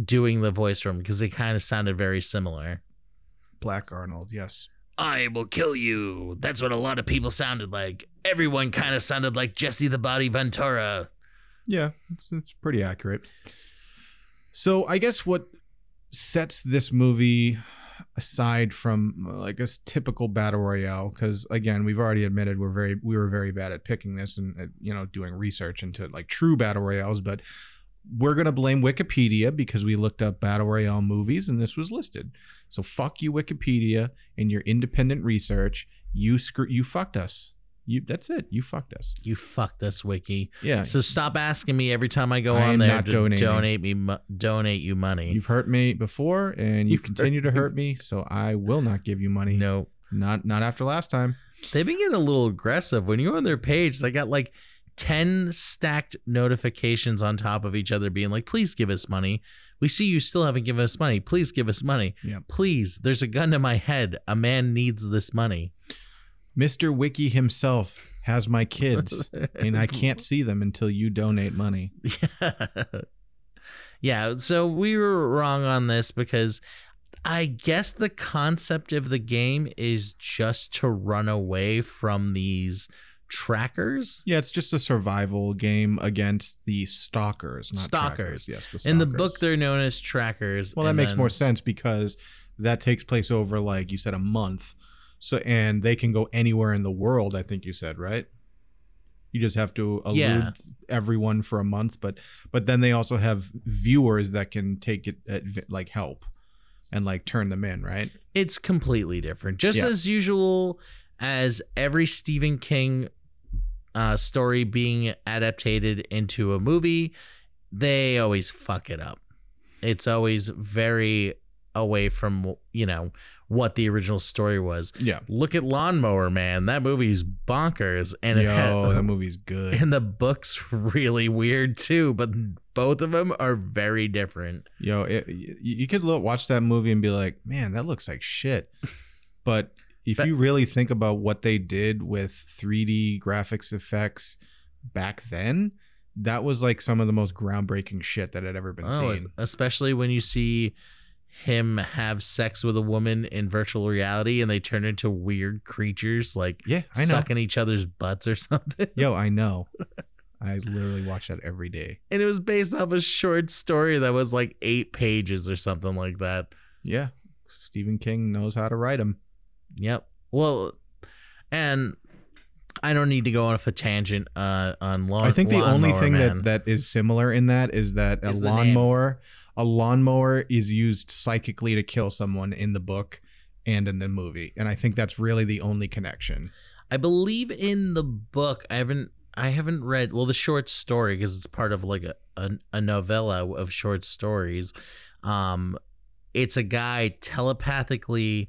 doing the voice for him because they kind of sounded very similar. Black Arnold. Yes. I will kill you. That's what a lot of people sounded like. Everyone kind of sounded like Jesse the Body Ventura. Yeah, it's, it's pretty accurate. So I guess what sets this movie aside from like a typical battle royale, because again, we've already admitted we're very we were very bad at picking this and uh, you know doing research into like true battle royales, but we're gonna blame Wikipedia because we looked up battle royale movies and this was listed. So fuck you, Wikipedia, and your independent research. You screw you fucked us. You that's it. You fucked us. You fucked us, Wiki. Yeah. So stop asking me every time I go I on am there not to donating. donate me mo- donate you money. You've hurt me before, and you You've continue to hurt me. So I will not give you money. no. not not after last time. They've been getting a little aggressive. When you're on their page, they got like 10 stacked notifications on top of each other being like, please give us money. We see you still haven't given us money. Please give us money. Yep. Please, there's a gun to my head. A man needs this money. Mister Wiki himself has my kids, and I can't see them until you donate money. yeah, yeah, so we were wrong on this because I guess the concept of the game is just to run away from these trackers. Yeah, it's just a survival game against the stalkers, not Stalkers. trackers. Yes, the stalkers. In the book, they're known as trackers. well, that makes then- more sense because that takes place over like you said a month. So and they can go anywhere in the world. I think you said right. You just have to elude Yeah. everyone for a month, but but then they also have viewers that can take it at, like help and like turn them in, right? It's completely different. Just Yeah. as usual as every Stephen King uh, story being adapted into a movie, they always fuck it up. It's always very away from, you know, what the original story was. Yeah. Look at Lawnmower Man. That movie's bonkers. And it Yo, had, that movie's good. and the book's really weird too, but both of them are very different. Yo, it, you, you could look, watch that movie and be like, man, that looks like shit. But if That- you really think about what they did with 3D graphics effects back then, that was like some of the most groundbreaking shit that had ever been Oh, seen. especially when you see him have sex with a woman in virtual reality and they turn into weird creatures like Yeah, I know. sucking each other's butts or something. Yo, I know. I literally watch that every day. And it was based off a short story that was like eight pages or something like that. Yeah, Stephen King knows how to write them. Yep. Well, and I don't need to go off a tangent uh, on lawn. I think the only thing Man. that that is similar in that is that a Is lawnmower, a lawnmower is used psychically to kill someone in the book and in the movie, and I think that's really the only connection. I believe in the book. I haven't. I haven't read well the short story because it's part of like a, a a novella of short stories. Um, it's a guy telepathically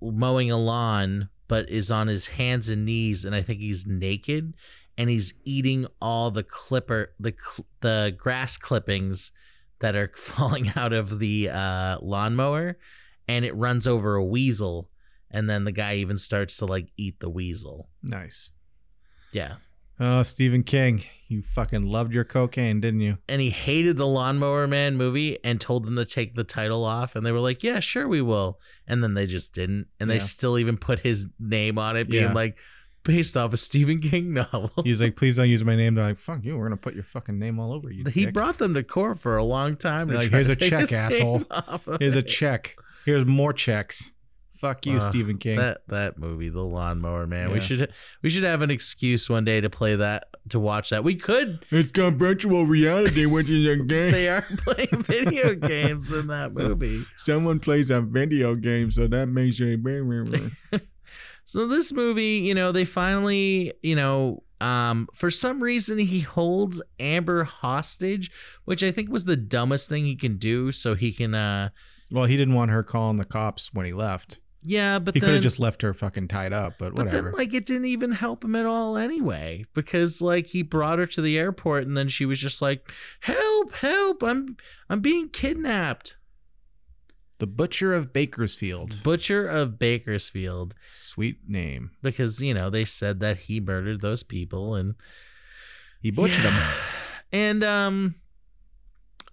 mowing a lawn, but is on his hands and knees, and I think he's naked, and he's eating all the clipper the the grass clippings that are falling out of the uh, lawnmower, and it runs over a weasel and then the guy even starts to like eat the weasel. Nice. Yeah. Oh, Stephen King, you fucking loved your cocaine, didn't you? And he hated the Lawnmower Man movie and told them to take the title off. And they were like, yeah, sure, we will. And then they just didn't. And they still even put his name on it, being Yeah. like, based off a Stephen King novel. He's like, "Please don't use my name." They're like, "Fuck you! We're gonna put your fucking name all over you." he dick." brought them to court for a long time. To Like, try here's to a take check, his name asshole. off of Here's a it. check. Here's more checks. Fuck you, Uh, Stephen King. That that movie, The Lawnmower Man. We Yeah. should we should have an excuse one day to play that to watch that. We could. it's got virtual reality, which is a game. They are playing video games in that movie. Someone plays a video game, so that makes you. So this movie, you know, they finally, you know, um, for some reason he holds Amber hostage, which I think was the dumbest thing he can do. So he can, uh, well, he didn't want her calling the cops when he left. Yeah, but He could have just left her fucking tied up, but But whatever. then, like, it didn't even help him at all anyway, because like he brought her to the airport, and then she was just like, "Help! Help! I'm I'm being kidnapped." The Butcher of Bakersfield. Butcher of Bakersfield, Sweet name. because you know they said that he murdered those people, and He butchered Yeah. him. and um,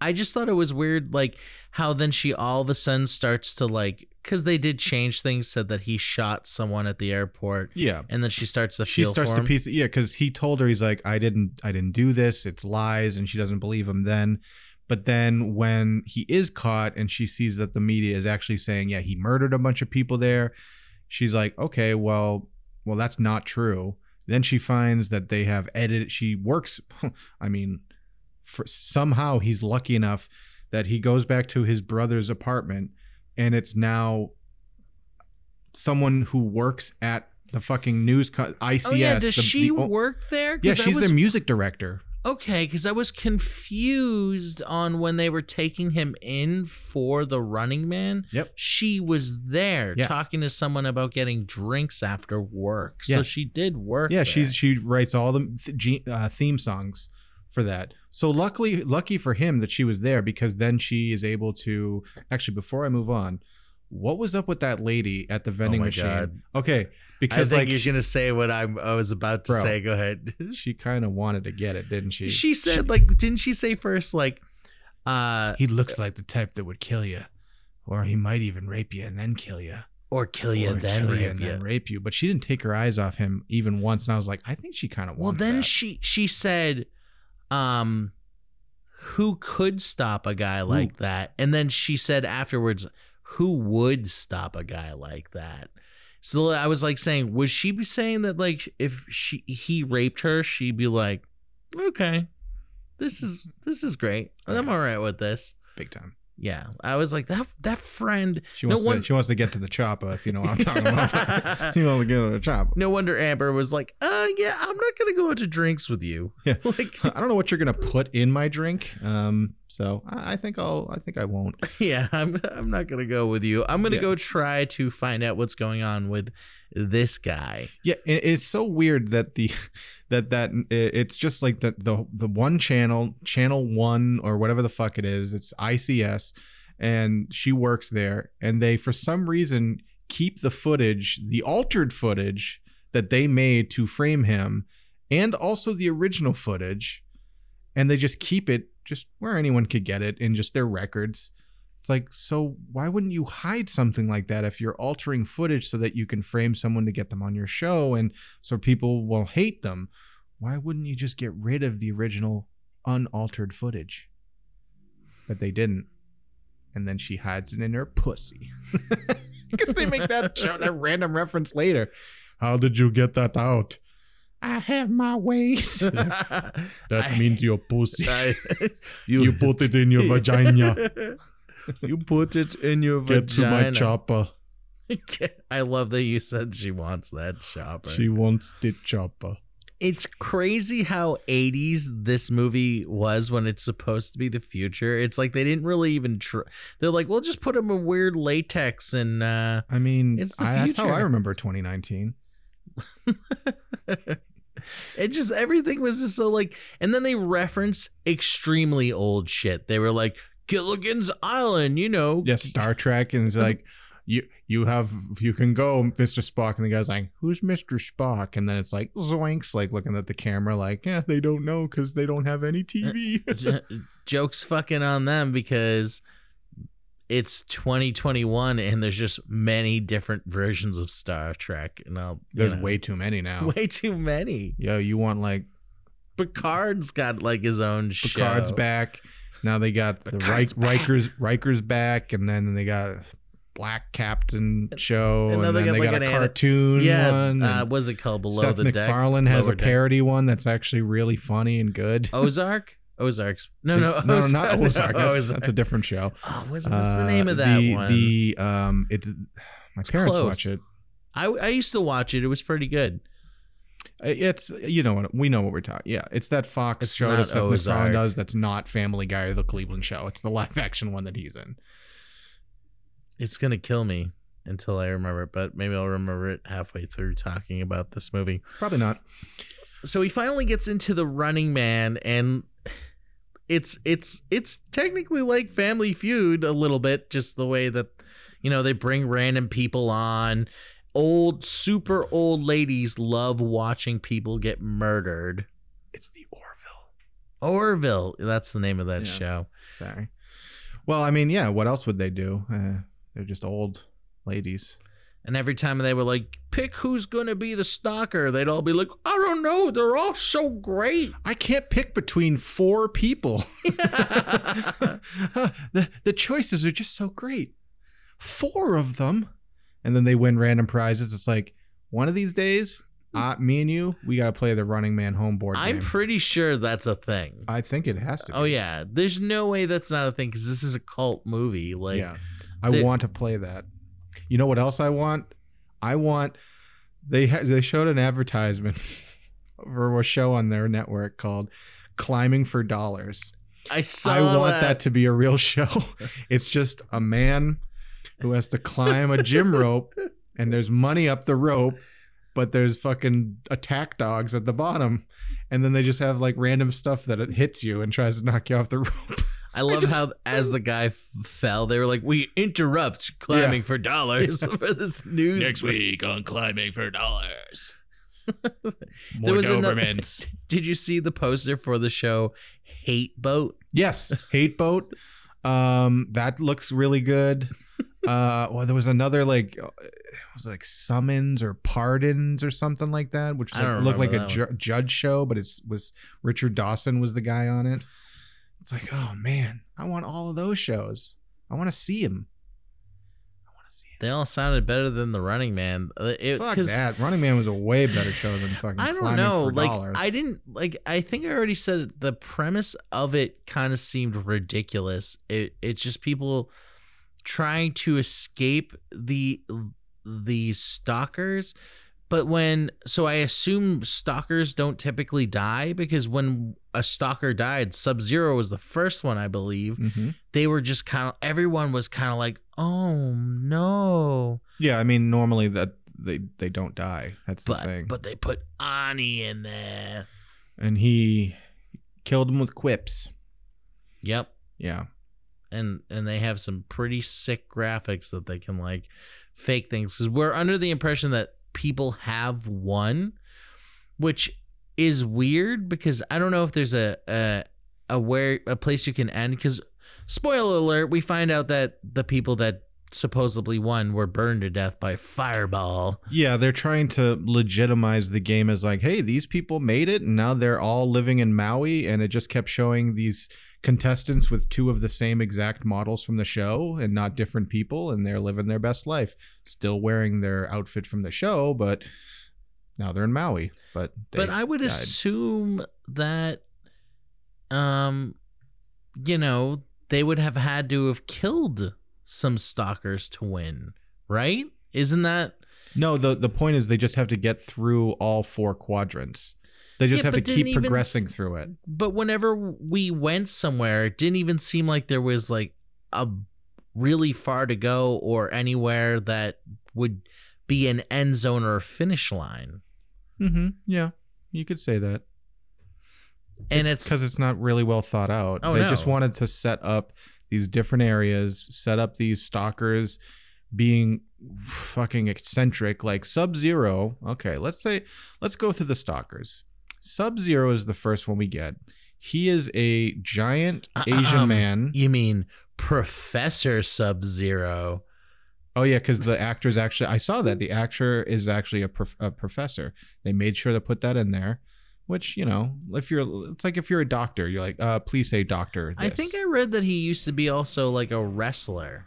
I just thought it was weird, like how then she all of a sudden starts to like, because they did change things, said that he shot someone at the airport, Yeah. and then she starts to She feel starts to piece it. Yeah, because he told her he's like, I didn't, I didn't do this. It's lies, and she doesn't believe him. Then, but then when he is caught and she sees that the media is actually saying, yeah, he murdered a bunch of people there, she's like, okay, well, well, that's not true. Then she finds that they have edited. She works. I mean, for, somehow he's lucky enough that he goes back to his brother's apartment, and it's now someone who works at the fucking news co- ICS. Oh yeah, does the- she the work there? Yeah, she's was, their music director. Okay, because I was confused on when they were taking him in for the Running Man. Yep. She was there Yeah. talking to someone about getting drinks after work. So Yeah. she did work. Yeah, she's she writes all the th- uh, theme songs for that. So luckily, lucky for him that she was there because then she is able to. Actually, before I move on, what was up with that lady at the vending Oh machine? God. Okay, I because think like you're gonna say what I'm, I was about to Bro. say. Go ahead. she kind of wanted to get it, didn't she? She said, like, didn't she say first, like, uh, he looks like the type that would kill you, or he might even rape you and then kill you. or kill you, or then kill you rape and you. then rape you. But she didn't take her eyes off him even once, and I was like, I think she kind of Well, then that. she she said, um, who could stop a guy like that? And then she said afterwards, who would stop a guy like that? So I was like saying, would she be saying that like if she he raped her, she'd be like, okay, this is this is great. I'm all right with this. big time. Yeah, I was like that that friend. She No wants one- to. She wants to get to the chopper, if you know what I'm talking about. she wants to get to the chopper. No wonder Amber was like, uh, yeah, I'm not gonna go into drinks with you. Yeah. Like, I don't know what you're gonna put in my drink. Um, so I, I think I'll. I think I won't. Yeah, I'm I'm not gonna go with you. I'm gonna Yeah. go try to find out what's going on with this guy. Yeah, it, it's so weird that the that that it's just like the the the one channel, channel one or whatever the fuck it is. It's ICS, and she works there, and they for some reason keep the footage, the altered footage that they made to frame him, and also the original footage, and they just keep it just where anyone could get it in just their records. It's like, so why wouldn't you hide something like that if you're altering footage so that you can frame someone to get them on your show and so people will hate them? Why wouldn't you just get rid of the original unaltered footage? But they didn't. And then she hides it in her pussy. Because they make that that random reference later. How did you get that out? I have my ways. that I- means your pussy. I- You put it in your vagina. You put it in your vagina. Get to my chopper. I love that you said she wants that chopper. She wants the chopper. it's crazy how 80s this movie was when it's supposed to be the future. It's like they didn't really even try. They're like, we'll just put him in weird latex and uh I mean, It's the I, that's how I remember 2019. it just everything was just so like and then they reference extremely old shit. They were like Gilligan's Island, you know. Yeah, Star Trek, and it's like, you you have you can go, Mr. Spock, and the guy's like, who's Mr. Spock? And then it's like Zoinks, like looking at the camera, like, yeah, they don't know because they don't have any TV. Uh, jokes fucking on them because it's 2021 and there's just many different versions of Star Trek and I'll There's know, way too many now. way too many. Yo, you want like Picard's got like his own shit. Picard's show. back. Now they got the Picard's Rik- Riker's Riker's back, and then they got Black Captain show, and and, now they then got, they like, got a cartoon Yeah, one. uh, what's it called? Below Seth the Deck. MacFarlane has Lower a Deck. parody one that's actually really funny and good. Ozark. Ozark's no, no, no, Ozark. not Ozark. That's, Ozark. that's a different show. Oh, what's, what's the Uh, name of that the, one? The um, it's my parents close. watch it. I I used to watch it. It was pretty good. It's you know what we know what we're talking. Yeah, it's that Fox It's show that Seth. MacFarlane does. That's not Family Guy or the Cleveland Show. It's the live action one that he's in. It's gonna kill me. until I remember it, but maybe I'll remember it halfway through talking about this movie. Probably not. So he finally gets into the Running Man, and it's it's it's technically like Family Feud a little bit, just the way that you know they bring random people on. Old, super old ladies love watching people get murdered. It's the Orville. Orville, that's the name of that Yeah. show. Sorry. Well, I mean, yeah. What else would they do? Uh, they're just old ladies. And every time they were like, pick who's gonna be the stalker, they'd all be like, I don't know, they're all so great. I can't pick between four people. the the choices are just so great. Four of them, and then they win random prizes. It's like one of these days, uh, me and you, we gotta play the Running Man home board I'm game. pretty sure that's a thing. I think it has to. Be. Oh yeah, there's no way that's not a thing because this is a cult movie. Like, yeah, I they- want to play that. You know what else I want? I want they ha- they showed an advertisement for a show on their network called "Climbing for Dollars." I saw. I want that. to be a real show. It's just a man who has to climb a gym rope, and there's money up the rope, but there's fucking attack dogs at the bottom, and then they just have like random stuff that it hits you and tries to knock you off the rope. I love how as the guy f- fell, they were like, "We interrupt climbing Yeah. for dollars for this news." Next week on Climbing for Dollars. There was another- Did you see the poster for the show Hate Boat? Yes, Hate Boat. Um, that looks really good. Uh, well, there was another like, uh, it was like summons or pardons or something like that, which don't like, looked like a ju- judge show, but it's was Richard Dawson was the guy on it. It's like, oh man, I want all of those shows. I want to see him. I want to see him. They all sounded better than the Running Man. Uh, It, Fuck that. Running Man was a way better show than fucking. I don't know. Like Dollars. I didn't like. I think I already said it, the premise of it kind of seemed ridiculous. It it's just people trying to escape the the stalkers. But when so I assume stalkers don't typically die because when a stalker died, Sub Zero was the first one, I believe. Mhm. They were just kind of everyone was kind of like, oh no, Yeah, I mean, normally that they they don't die. That's the thing. but they put Arnie in there. and he killed him with quips. Yep. Yeah. And and they have some pretty sick graphics that they can like fake things. Because we're under the impression that people have won which is weird because i don't know if there's a a, a where a place you can end because spoiler alert we find out that the people that supposedly won were burned to death by fireball. Yeah, they're trying to legitimize the game as like, hey, these people made it and now they're all living in Maui and it just kept showing these contestants with two of the same exact models from the show and not different people and they're living their best life. Still wearing their outfit from the show, but now they're in Maui. But but i would died. assume that um you know they would have had to have killed some stalkers to win right isn't that No, the the point is they just have to get through all four quadrants. They just Yeah, have to keep even progressing through it. but whenever we went somewhere it didn't even seem like there was like a really far to go or anywhere that would be an end zone or finish line Mm-hmm. Yeah, you could say that. and it's, because it's not really well thought out. Oh, they no. just wanted to set up these different areas, set up these stalkers being fucking eccentric, like Sub Zero. Okay, let's say let's go through the stalkers. Sub Zero is the first one we get. He is a giant Asian Um, man. you mean professor sub zero Oh yeah, because the actor's actually I saw that the actor is actually a, prof- a professor. They made sure to put that in there. Which you know, if you're, it's like if you're a doctor, you're like, uh, please say doctor. i this." think i read that he used to be also like a wrestler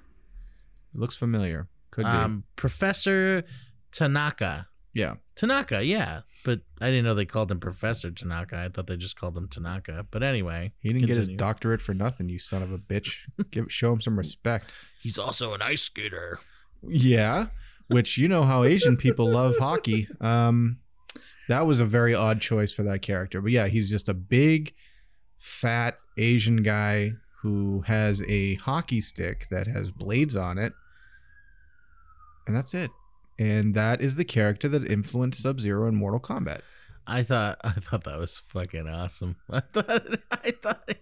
It looks familiar. Could be. um professor tanaka yeah. Tanaka, yeah. But I didn't know they called him Professor Tanaka. I thought they just called him Tanaka. But anyway, He didn't get his continue. doctorate for nothing, you son of a bitch. Give show him some respect. He's also an ice skater. Yeah. Which you know how Asian people love hockey. Um that was a very odd choice for that character. But yeah, he's just a big, fat Asian guy who has a hockey stick that has blades on it. and that's it. And that is the character that influenced Sub Zero in Mortal Kombat. I thought I thought that was fucking awesome. I thought I thought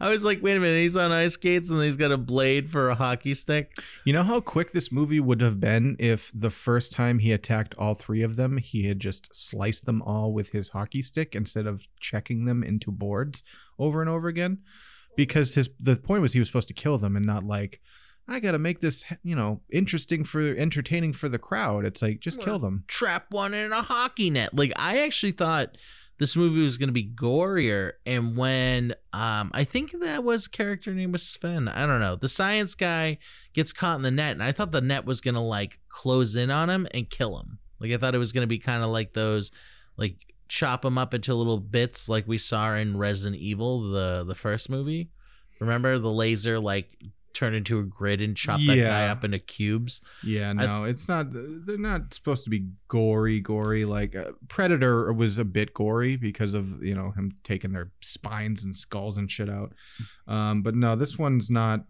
I was like, wait a minute, he's on ice skates and he's got a blade for a hockey stick. You know how quick this movie would have been if the first time he attacked all three of them, he had just sliced them all with his hockey stick instead of checking them into boards over and over again? Because his the point was he was supposed to kill them and not like I got to make this, you know, interesting for entertaining for the crowd. It's like just kill them. Trap one in a hockey net. Like I actually thought this movie was going to be gorier and when um I think that was character name was Sven. I don't know. The science guy gets caught in the net and I thought the net was going to like close in on him and kill him. Like I thought it was going to be kind of like those like chop him up into little bits like we saw in Resident Evil the the first movie. Remember the laser like turned into a grid and chop that guy up into cubes. Yeah, no, it's not. They're not supposed to be gory, gory. Like uh, Predator was a bit gory because of you know him taking their spines and skulls and shit out. Um, but no, this one's not.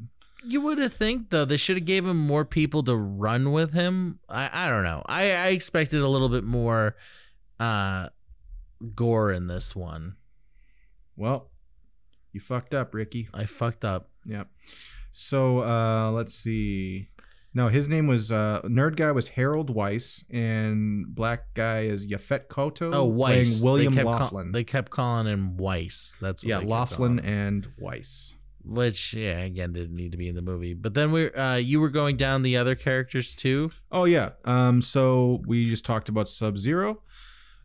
You would have think though they should have gave him more people to run with him. I I don't know. I I expected a little bit more uh gore in this one. Well, you fucked up, Ricky. I fucked up. Yep. So uh, let's see. No, his name was uh, nerd guy was Harold Weiss, and black guy is Yaphet Kotto. Oh, Weiss. William they call- Laughlin. they kept calling him Weiss. That's what yeah, Laughlin and Weiss. which yeah, again didn't need to be in the movie. But then we uh you were going down the other characters too. Oh yeah. Um. So we just talked about Sub Zero.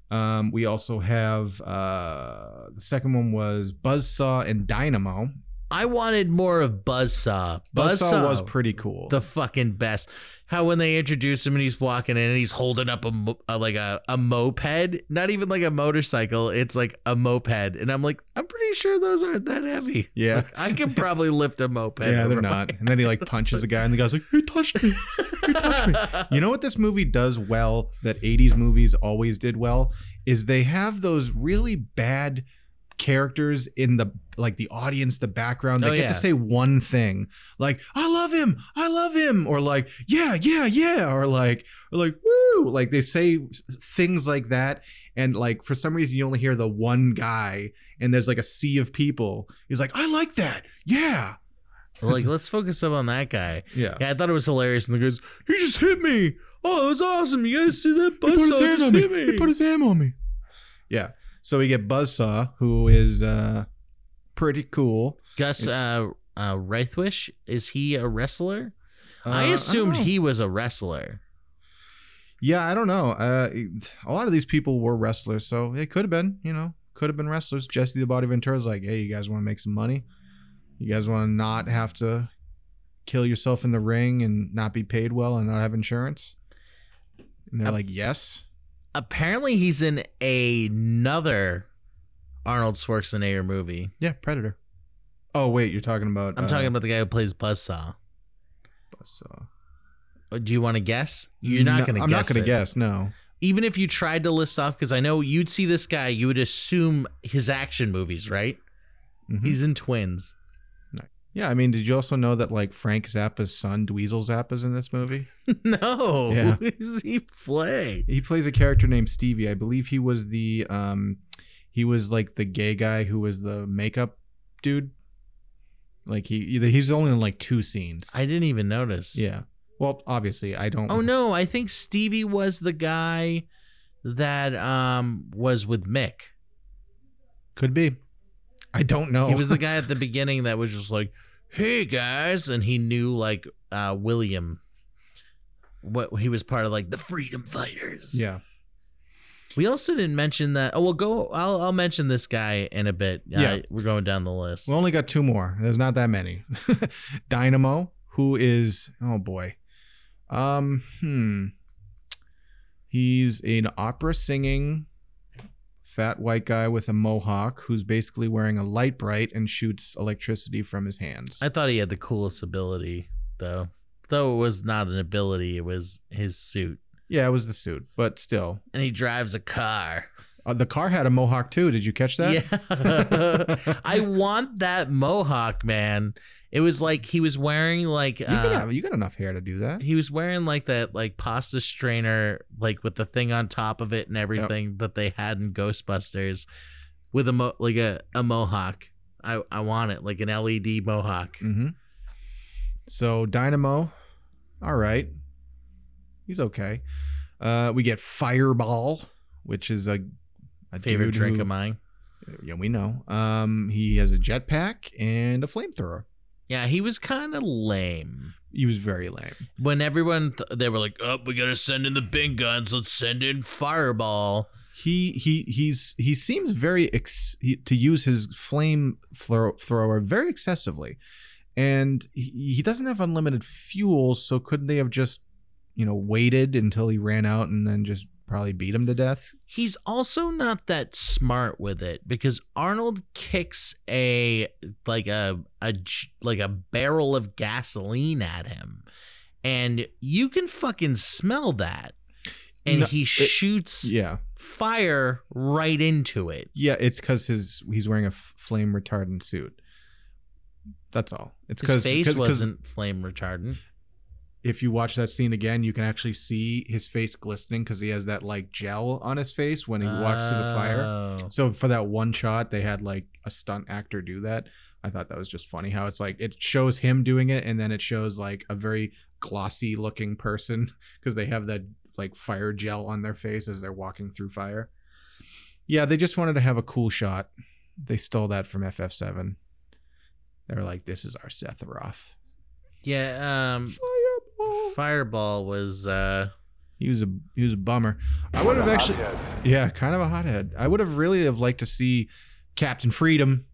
Um. We also have uh the second one was Buzzsaw and Dynamo. I wanted more of Buzzsaw. Buzzsaw was pretty cool. the fucking best. How when they introduce him and he's walking in and he's holding up a, mo- a like a, a moped, not even like a motorcycle, it's like a moped, and I'm like, I'm pretty sure those aren't that heavy. Yeah. Like, I can probably lift a moped. yeah, they're not. And then he like punches the guy, and the guy's like, "He touched me. He touched me." You know what this movie does well that 80s movies always did well is they have those really bad characters in the like the audience the background they Oh, get yeah. to say one thing like i love him i love him or like yeah yeah yeah or like or like woo like they say things like that and like for some reason you only hear the one guy and there's like a sea of people he's like i like that yeah like, let's focus up on that guy. yeah Yeah, I thought it was hilarious. And the guys, he just hit me. Oh, it was awesome. You guys see that? He put his hand on me. me. He put his hand on me. Yeah. So we get Buzzsaw, who is uh pretty cool. Gus uh, uh, Rethwisch, is he a wrestler? I Uh, don't assumed know. he was a wrestler. Yeah, I don't know. Uh, a lot of these people were wrestlers, so it could have been. You know, could have been wrestlers. Jesse the Body Ventura's like, hey, you guys want to make some money? You guys want to not have to kill yourself in the ring and not be paid well and not have insurance? And they're like, yes. Apparently, he's in another Arnold Schwarzenegger movie. Yeah, Predator. Oh wait, you're talking about. I'm uh, talking about the guy who plays Buzzsaw. Buzzsaw. Uh, Do you want to guess? You're not No, going to guess. I'm guess. not going to guess. No. Even if you tried to list off, because I know you'd see this guy, you would assume his action movies, right? Mhm. He's in Twins. Yeah, I mean, did you also know that like Frank Zappa's son, Dweezil Zappa's in this movie? no, Yeah. who does he play? He plays a character named Stevie. I believe he was the um he was like the gay guy who was the makeup dude. Like he he's only in like two scenes. I didn't even notice. yeah. Well, obviously, I don't Oh no, I think Stevie was the guy that um was with Mick. could be. I don't know. He was the guy at the beginning that was just like, "Hey guys," and he knew like uh William. What he was part of like the Freedom Fighters. Yeah. We also didn't mention that. Oh, well, go. I'll I'll mention this guy in a bit. Uh, Yeah. we're going down the list. We only got two more. There's not that many. Dynamo, who is oh boy. Um, hmm. He's an opera singing fat white guy with a mohawk who's basically wearing a light bright and shoots electricity from his hands. I thought he had the coolest ability, though. Though it was not an ability, it was his suit, yeah, it was the suit, but still. and he drives a car. Uh, the car had a mohawk too. Did you catch that? Yeah. I want that mohawk, man. It was like he was wearing like You, uh, got have, you got enough hair to do that. he was wearing like that like pasta strainer like with the thing on top of it and everything that they had in Ghostbusters with a mo- like a, a mohawk. I I want it like an LED mohawk. Mm-hmm. So Dynamo, all right, he's okay. Uh, we get Fireball, which is a, a Favorite drink who- of mine. Yeah, we know. Um, he has a jetpack and a flamethrower. Yeah, he was kind of lame. He was very lame. When everyone th- they were like, "Oh, we gotta send in the big guns. Let's send in Fireball." He he he's he seems very ex- he, to use his flame throw- thrower very excessively, and he, he doesn't have unlimited fuel. So couldn't they have just you know waited until he ran out and then just probably beat him to death? He's also not that smart with it because Arnold kicks a like a a like a barrel of gasoline at him, and you can fucking smell that, and No, he it- shoots Yeah, fire right into it. yeah. It's because his he's wearing a f- flame retardant suit. That's all. It's His because face wasn't flame retardant. If you watch that scene again, you can actually see his face glistening because he has that like gel on his face when he walks through the fire. Oh. So for that one shot, they had like a stunt actor do that. I thought that was just funny how it's like it shows him doing it and then it shows like a very glossy looking person because they have that like fire gel on their face as they're walking through fire. Yeah, they just wanted to have a cool shot. They stole that from FF7. They were like, "This is our Sephiroth." Yeah, um, Fireball. Fireball was uh He was a he was a bummer. I would have actually, hothead. yeah, kind of a hothead. I would have really have liked to see Captain Freedom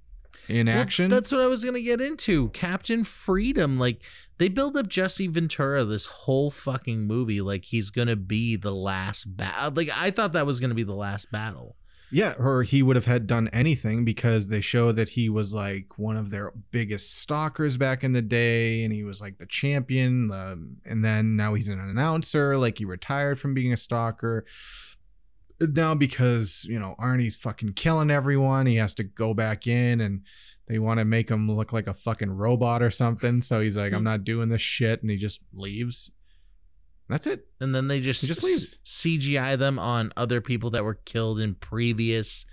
in Well, action. that's what I was gonna get into. Captain Freedom. Like they build up Jesse Ventura this whole fucking movie like he's gonna be the last battle. Like I thought that was gonna be the last battle. Yeah, or he would have had done anything because they show that he was like one of their biggest stalkers back in the day, and he was like the champion. Um, and then now he's an announcer, like he retired from being a stalker. Now because you know Arnie's fucking killing everyone, he has to go back in, and they want to make him look like a fucking robot or something. So he's like, "I'm not doing this shit," and he just leaves. That's it. And then they just, He just leaves. CGI them on other people that were killed in previous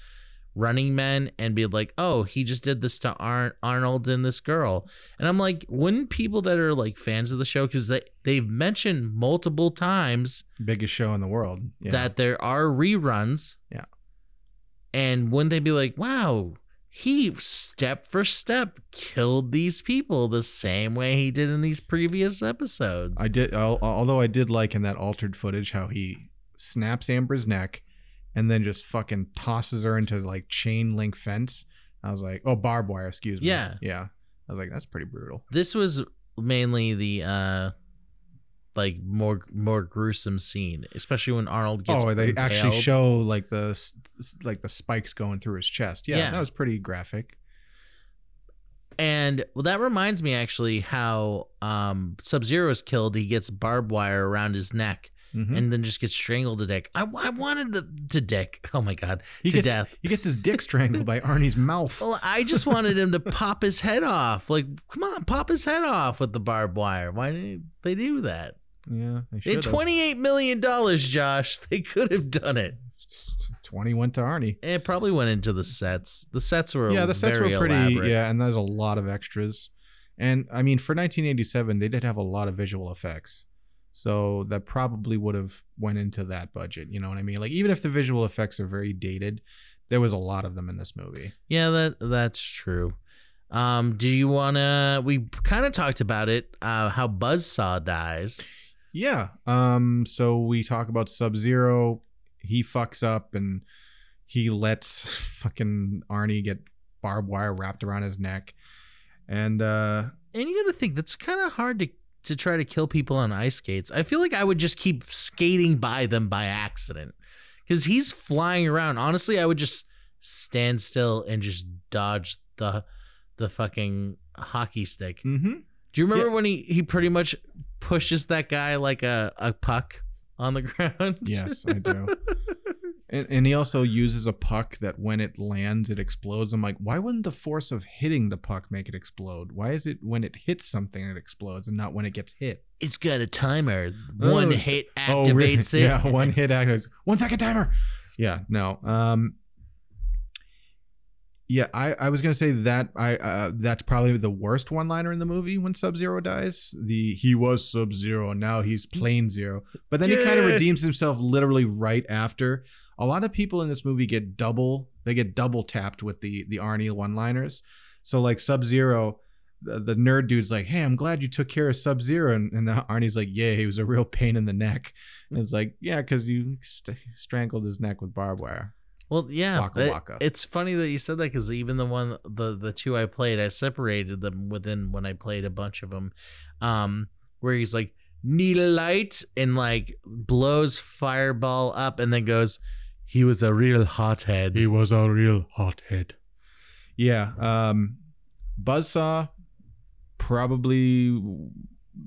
running men and be like, oh, he just did this to Ar- Arnold and this girl. And I'm like, wouldn't people that are like fans of the show, because they, they've mentioned multiple times Biggest show in the world. Yeah. that there are reruns. Yeah. And wouldn't they be like, wow, he step for step killed these people the same way he did in these previous episodes? I did, although I did like in that altered footage how he snaps Amber's neck and then just fucking tosses her into like chain link fence. I was like, oh, barbed wire, excuse me. Yeah. Yeah. I was like, that's pretty brutal. this was mainly the uh like more more gruesome scene, especially when Arnold gets oh, they actually show like the like the spikes going through his chest. Yeah, Yeah. that was pretty graphic. And well, that reminds me actually how um Sub Zero is killed. He gets barbed wire around his neck Mhm. and then just gets strangled to death. I, I wanted the to dick. Oh my god, he to gets death. he gets his dick strangled by Arnie's mouth. Well, I just wanted him to pop his head off. Like, come on, pop his head off with the barbed wire. Why didn't they do that? Yeah, they should. twenty-eight million dollars, Josh. They could have done it. Twenty went to Arnie. It probably went into the sets. The sets were yeah, the sets were pretty. elaborate. Yeah, and there's a lot of extras. And I mean, for 1987, they did have a lot of visual effects, so that probably would have went into that budget. You know what I mean? Like even if the visual effects are very dated, there was a lot of them in this movie. Yeah, that that's true. Um, do you wanna? We kind of talked about it. Uh, how Buzzsaw dies. Yeah. Um. So we talk about Sub Zero. He fucks up and he lets fucking Arnie get barbed wire wrapped around his neck, and uh, And you gotta think that's kind of hard to to try to kill people on ice skates. I feel like I would just keep skating by them by accident because he's flying around. Honestly, I would just stand still and just dodge the the fucking hockey stick. mm-hmm. Do you remember when he he pretty much pushes that guy like a a puck on the ground? Yes, I do. And, and he also uses a puck that when it lands, it explodes. I'm like, why wouldn't the force of hitting the puck make it explode? Why is it when it hits something it explodes and not when it gets hit? It's got a timer. One Oh, hit Oh, really? activates it. Yeah, one hit activates. One second timer. Yeah, no. Um, yeah, I, I was gonna say that I uh, that's probably the worst one liner in the movie when Sub Zero dies. The he was Sub Zero, now he's plain Zero. But then he kind of redeems himself literally right after. A lot of people in this movie get double they get double tapped with the the Arnie one liners. So like Sub Zero, the, the nerd dude's like, "Hey, I'm glad you took care of Sub Zero," and, and the Arnie's like, "Yeah, he was a real pain in the neck." And it's like, "Yeah, because you st- strangled his neck with barbed wire." Well, yeah, Waka it- waka. it's funny that you said that because even the one, the the two I played, I separated them within when I played a bunch of them, um, where he's like need a light and like blows fireball up and then goes, he was a real hothead. He was a real hothead. Yeah. Um, Buzzsaw, probably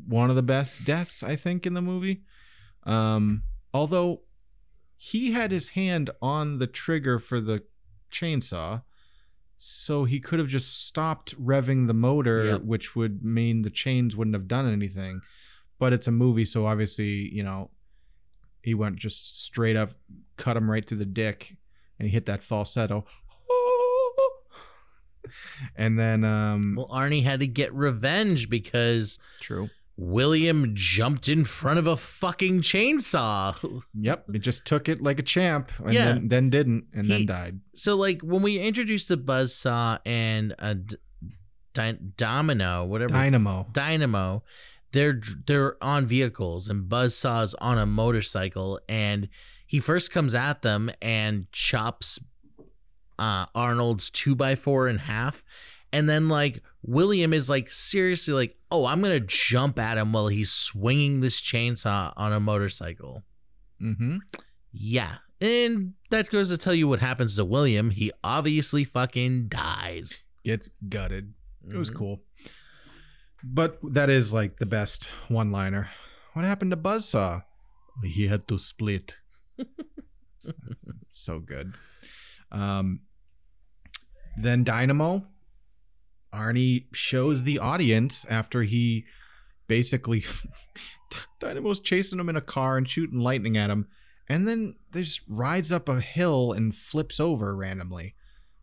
one of the best deaths, I think, in the movie. Um, although he had his hand on the trigger for the chainsaw, so he could have just stopped revving the motor, Yep. which would mean the chains wouldn't have done anything. But it's a movie, so obviously, you know, he went just straight up, cut him right through the dick, and he hit that falsetto. And then, um, Well, Arnie had to get revenge because true. William jumped in front of a fucking chainsaw. Yep, it just took it like a champ, and Yeah. then, then didn't, and then died. So, like when we introduced the buzzsaw and a domino, whatever Dynamo. Dynamo, they're they're on vehicles and Buzzsaw's on a motorcycle and he first comes at them and chops uh Arnold's two by four in half. And then like William is like seriously like, oh, I'm gonna jump at him while he's swinging this chainsaw on a motorcycle. Mm-hmm. Yeah. And that goes to tell you what happens to William. He obviously fucking dies. Gets gutted. It was Mhm. cool. But that is like the best one liner. What happened to Buzzsaw? He had to split. so good. Um, then Dynamo. Arnie shows the audience after he basically Dynamo's chasing him in a car and shooting lightning at him, and then just rides up a hill and flips over randomly.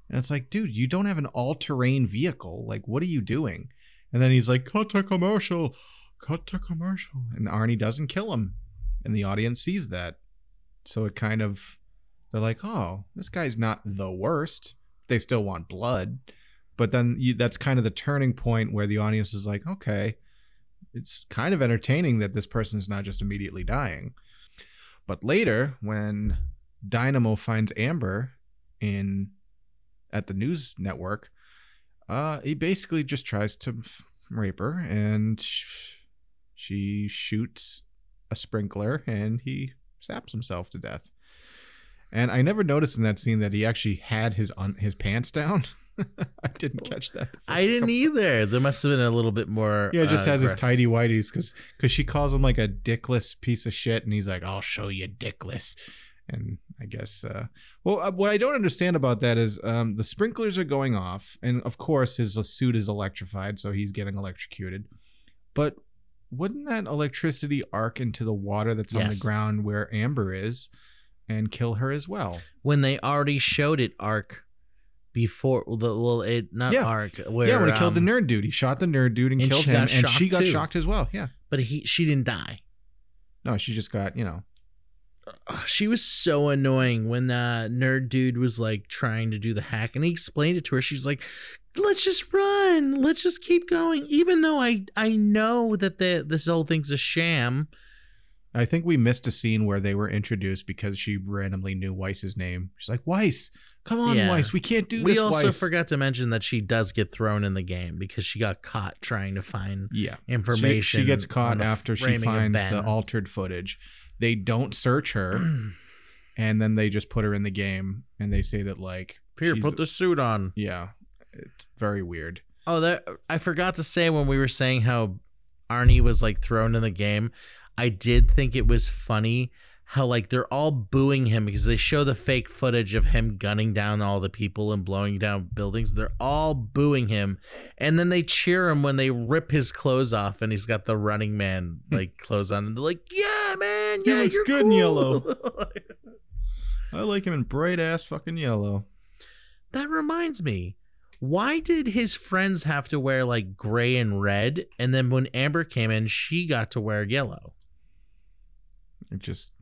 And it's like, dude, you don't have an all-terrain vehicle. Like, what are you doing? And then he's like, cut to commercial, cut to commercial. And Arnie doesn't kill him. And the audience sees that. So it kind of, they're like, oh, this guy's not the worst. They still want blood. But then you, that's kind of the turning point where the audience is like, okay, it's kind of entertaining that this person is not just immediately dying. But later, when Dynamo finds Amber in at the news network, uh, he basically just tries to rape her, and she shoots a sprinkler, and he saps himself to death. And I never noticed in that scene that he actually had his un- his pants down. I didn't catch that. I didn't either. There must have been a little bit more. Yeah, it just uh, has his tidy whities because because she calls him like a dickless piece of shit, and he's like, "I'll show you dickless." And I guess, uh, well, uh, what I don't understand about that is um, the sprinklers are going off, and of course his suit is electrified, so he's getting electrocuted. But wouldn't that electricity arc into the water that's on the ground where Amber is, and kill her as well? when they already showed it arc before well, the well it not Yeah. arc where yeah, when he killed the um, nerd dude, he shot the nerd dude and, and killed him, and she got too. shocked as well. Yeah, but he she didn't die no, she just got you know she was so annoying when the nerd dude was like trying to do the hack and he explained it to her she's like let's just run let's just keep going even though i i know that the this whole thing's a sham I think we missed a scene where they were introduced because she randomly knew Weiss's name. She's like, Weiss, come on, Yeah. Weiss, we can't do we this. We also Weiss." forgot to mention that she does get thrown in the game because she got caught trying to find Yeah. information She, she gets caught after she finds the altered footage. They don't search her, and then they just put her in the game, and they say that like, here put the suit on yeah, it's very weird. Oh, that I forgot to say when we were saying how Arnie was like thrown in the game. I did think it was funny how like they're all booing him because they show the fake footage of him gunning down all the people and blowing down buildings. They're all booing him, and then they cheer him when they rip his clothes off and he's got the Running Man like clothes on, and they're like, "Yeah, man, He yeah, looks you're good in yellow. I like him in bright ass fucking yellow. that reminds me. Why did his friends have to wear like gray and red, and then when Amber came in, she got to wear yellow? It just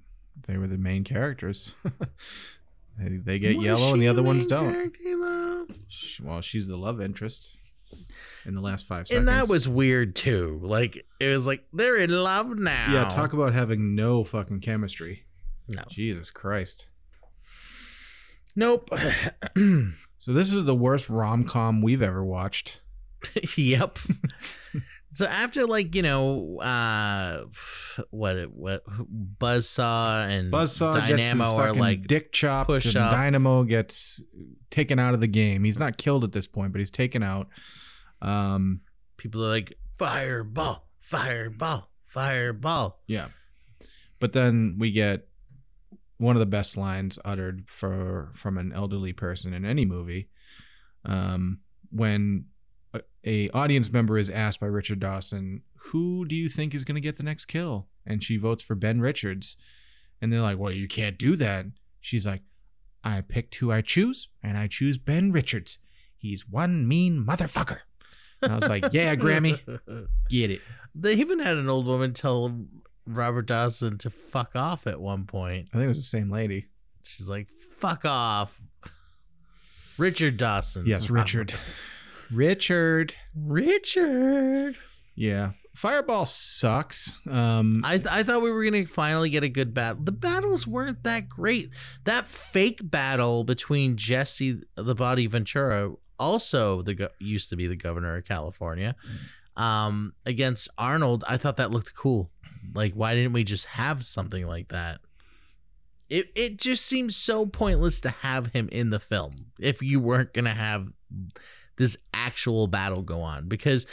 they were the main characters. they they get Was yellow and the other the ones don't. character, Well, she's the love interest in the last five seconds. And that was weird too. Like it was like they're in love now. yeah. Talk about having no fucking chemistry. no. Jesus Christ. Nope. So this is the worst rom com we've ever watched. yep. so after like you know uh what what Buzzsaw and Buzzsaw gets Dynamo are like dick chopped, push and up. Dynamo gets taken out of the game. He's not killed at this point, but he's taken out. Um, people are like fireball, fireball, fireball. Yeah. But then we get one of the best lines uttered for from an elderly person in any movie. Um, when a, audience member is asked by Richard Dawson, "Who do you think is going to get the next kill?" and she votes for Ben Richards, and they're like, "Well, you can't do that." She's like, "I picked who I choose, and I choose Ben Richards. He's one mean motherfucker." And I was like, "Yeah, Grammy, get it." They even had an old woman tell Robert Dawson to fuck off at one point. I think it was the same lady. She's like, "Fuck off." Richard Dawson. Yes, Richard. Richard. Richard. Yeah. Fireball sucks. Um I I thought we were gonna finally get a good battle. The battles weren't that great. That fake battle between Jesse the Body Ventura, also the go- used to be the governor of California, um, against Arnold. I thought that looked cool. Like, why didn't we just have something like that? It it just seems so pointless to have him in the film if you weren't gonna have this actual battle go on because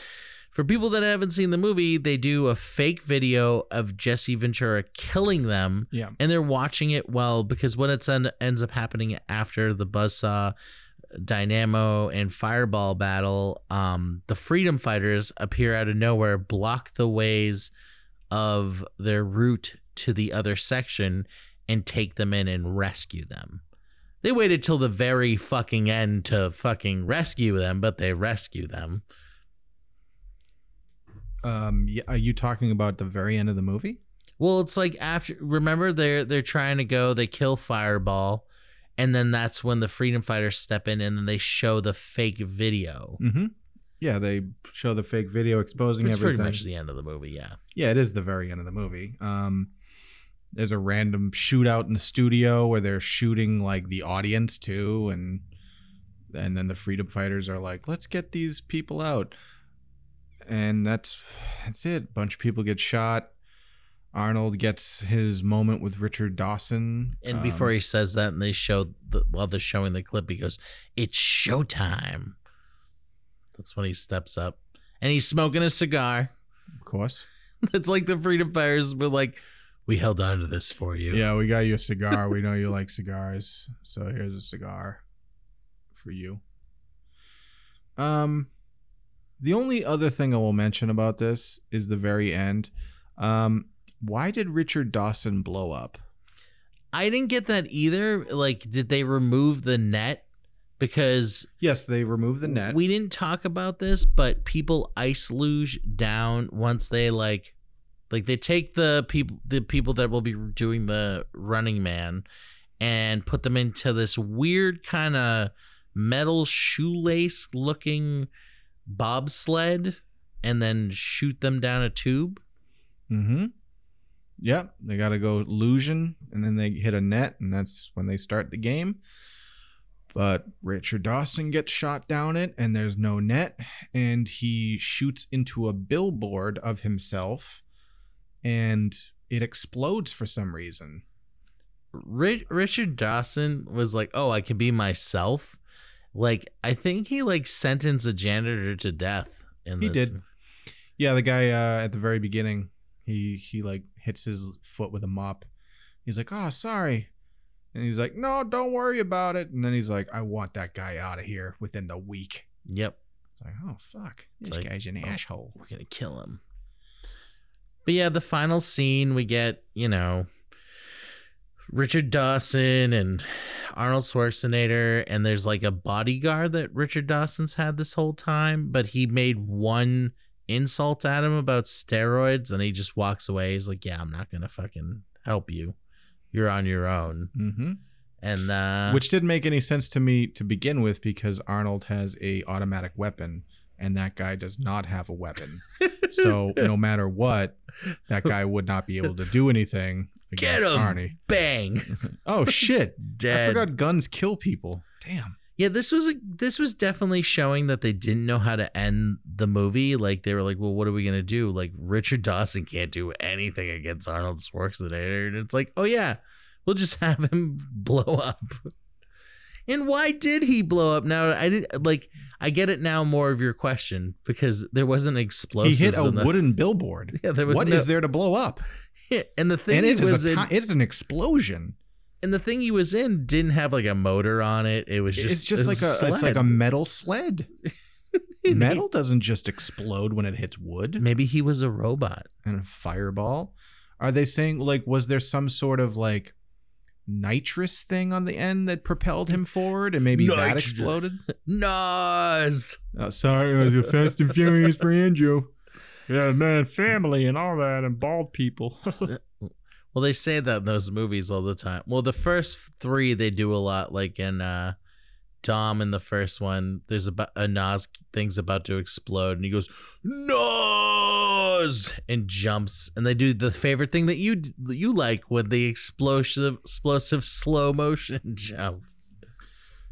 for people that haven't seen the movie, they do a fake video of Jesse Ventura killing them, yeah. and they're watching it well because what it's en- ends up happening after the Buzzsaw, Dynamo, and Fireball battle, um, the Freedom Fighters appear out of nowhere, block the ways of their route to the other section, and take them in and rescue them. They waited till the very fucking end to fucking rescue them, but they rescue them. Um are you talking about the very end of the movie? Well, it's like after remember they're they're trying to go, they kill Fireball, and then that's when the freedom fighters step in and then they show the fake video. Mm-hmm. Yeah, they show the fake video exposing It's everything. pretty much the end of the movie, yeah. yeah, it is the very end of the movie. Um there's a random shootout in the studio where they're shooting like the audience too and and then the freedom fighters are like, "Let's get these people out." And that's that's it. bunch of people get shot. Arnold gets his moment with Richard Dawson. And Um, before he says that, and they show the while they're showing the clip, he goes, "It's showtime." That's when he steps up, and he's smoking a cigar. of course. It's like the freedom fighters were like, "We held on to this for you." Yeah, we got you a cigar. we know you like cigars, so here's a cigar for you. Um, the only other thing I will mention about this is the very end. Um, why did Richard Dawson blow up? I didn't get that either. Like, did they remove the net? Because Yes, they removed the net. We didn't talk about this, but people ice luge down once they like like they take the people the people that will be doing the running man and put them into this weird kind of metal shoelace looking bobsled and then shoot them down a tube. mm-hmm. Yep, they got to go illusion, and then they hit a net, and that's when they start the game. But Richard Dawson gets shot down it, and there's no net, and he shoots into a billboard of himself, and it explodes for some reason. Ri- Richard Dawson was like, "Oh, I can be myself." Like I think he like sentenced a janitor to death in He this. did. Yeah, the guy uh, at the very beginning, he he like hits his foot with a mop, He's like, "Oh, sorry." And he's like, "No, don't worry about it." And then he's like, "I want that guy out of here within the week." Yep. It's like, "Oh fuck, It's this like, guy's an oh. asshole." We're gonna kill him. But yeah, the final scene we get, you know, Richard Dawson and Arnold Schwarzenegger, and there's like a bodyguard that Richard Dawson's had this whole time, but he made one insult at him about steroids and he just walks away. He's like, Yeah, I'm not gonna fucking help you. You're on your own. Mm-hmm. And uh Which didn't make any sense to me to begin with because Arnold has a automatic weapon and that guy does not have a weapon. so no matter what, that guy would not be able to do anything against Get him! Arnie. bang. Oh shit. I Dead. forgot guns kill people. Damn. Yeah, this was a, this was definitely showing that they didn't know how to end the movie. Like they were like, "Well, what are we gonna do?" Like Richard Dawson can't do anything against Arnold Schwarzenegger, and it's like, "Oh yeah, we'll just have him blow up." And why did he blow up? Now I didn't like I get it now. More of your question because there wasn't explosives. he hit a the- wooden billboard. Yeah, there was What is no- there to blow up? and the thing And it was is in, it is an explosion. and the thing he was in didn't have like a motor on it. It was just it's just like a it's like a metal sled. metal doesn't just explode when it hits wood. Maybe he was a robot. and a fireball. Are they saying like was there some sort of like nitrous thing on the end that propelled him forward and maybe that exploded? Nos. Oh, sorry, it was a Fast and Furious for Andrew. Yeah, man, family and all that, and bald people. Well, they say that in those movies all the time. Well, the first three they do a lot, like in uh Dom in the first one. There's about a Nos thing's about to explode, and he goes Nos and jumps, and they do the favorite thing that you you like with the explosive, explosive slow motion jump.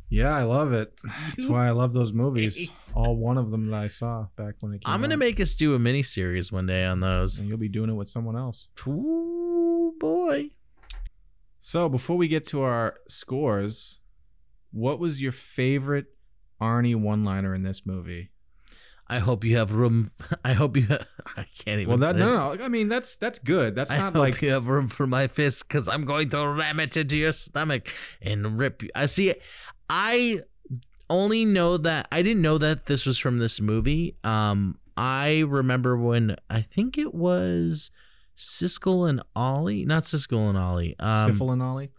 Yeah, I love it. That's why I love those movies. All one of them that I saw back when it came I'm gonna out. make us do a mini series one day on those. and you'll be doing it with someone else. Ooh boy. So before we get to our scores, what was your favorite Arnie one-liner in this movie? I hope you have room. I hope you. I can't even. Well, that no, no, I mean that's that's good. That's I not hope like you have room for my fist because I'm going to ram it into your stomach and rip you. I see. I only know that I didn't know that this was from this movie. Um, I remember when I think it was Siskel and Ollie, not Siskel and Ollie. Um, and Ollie.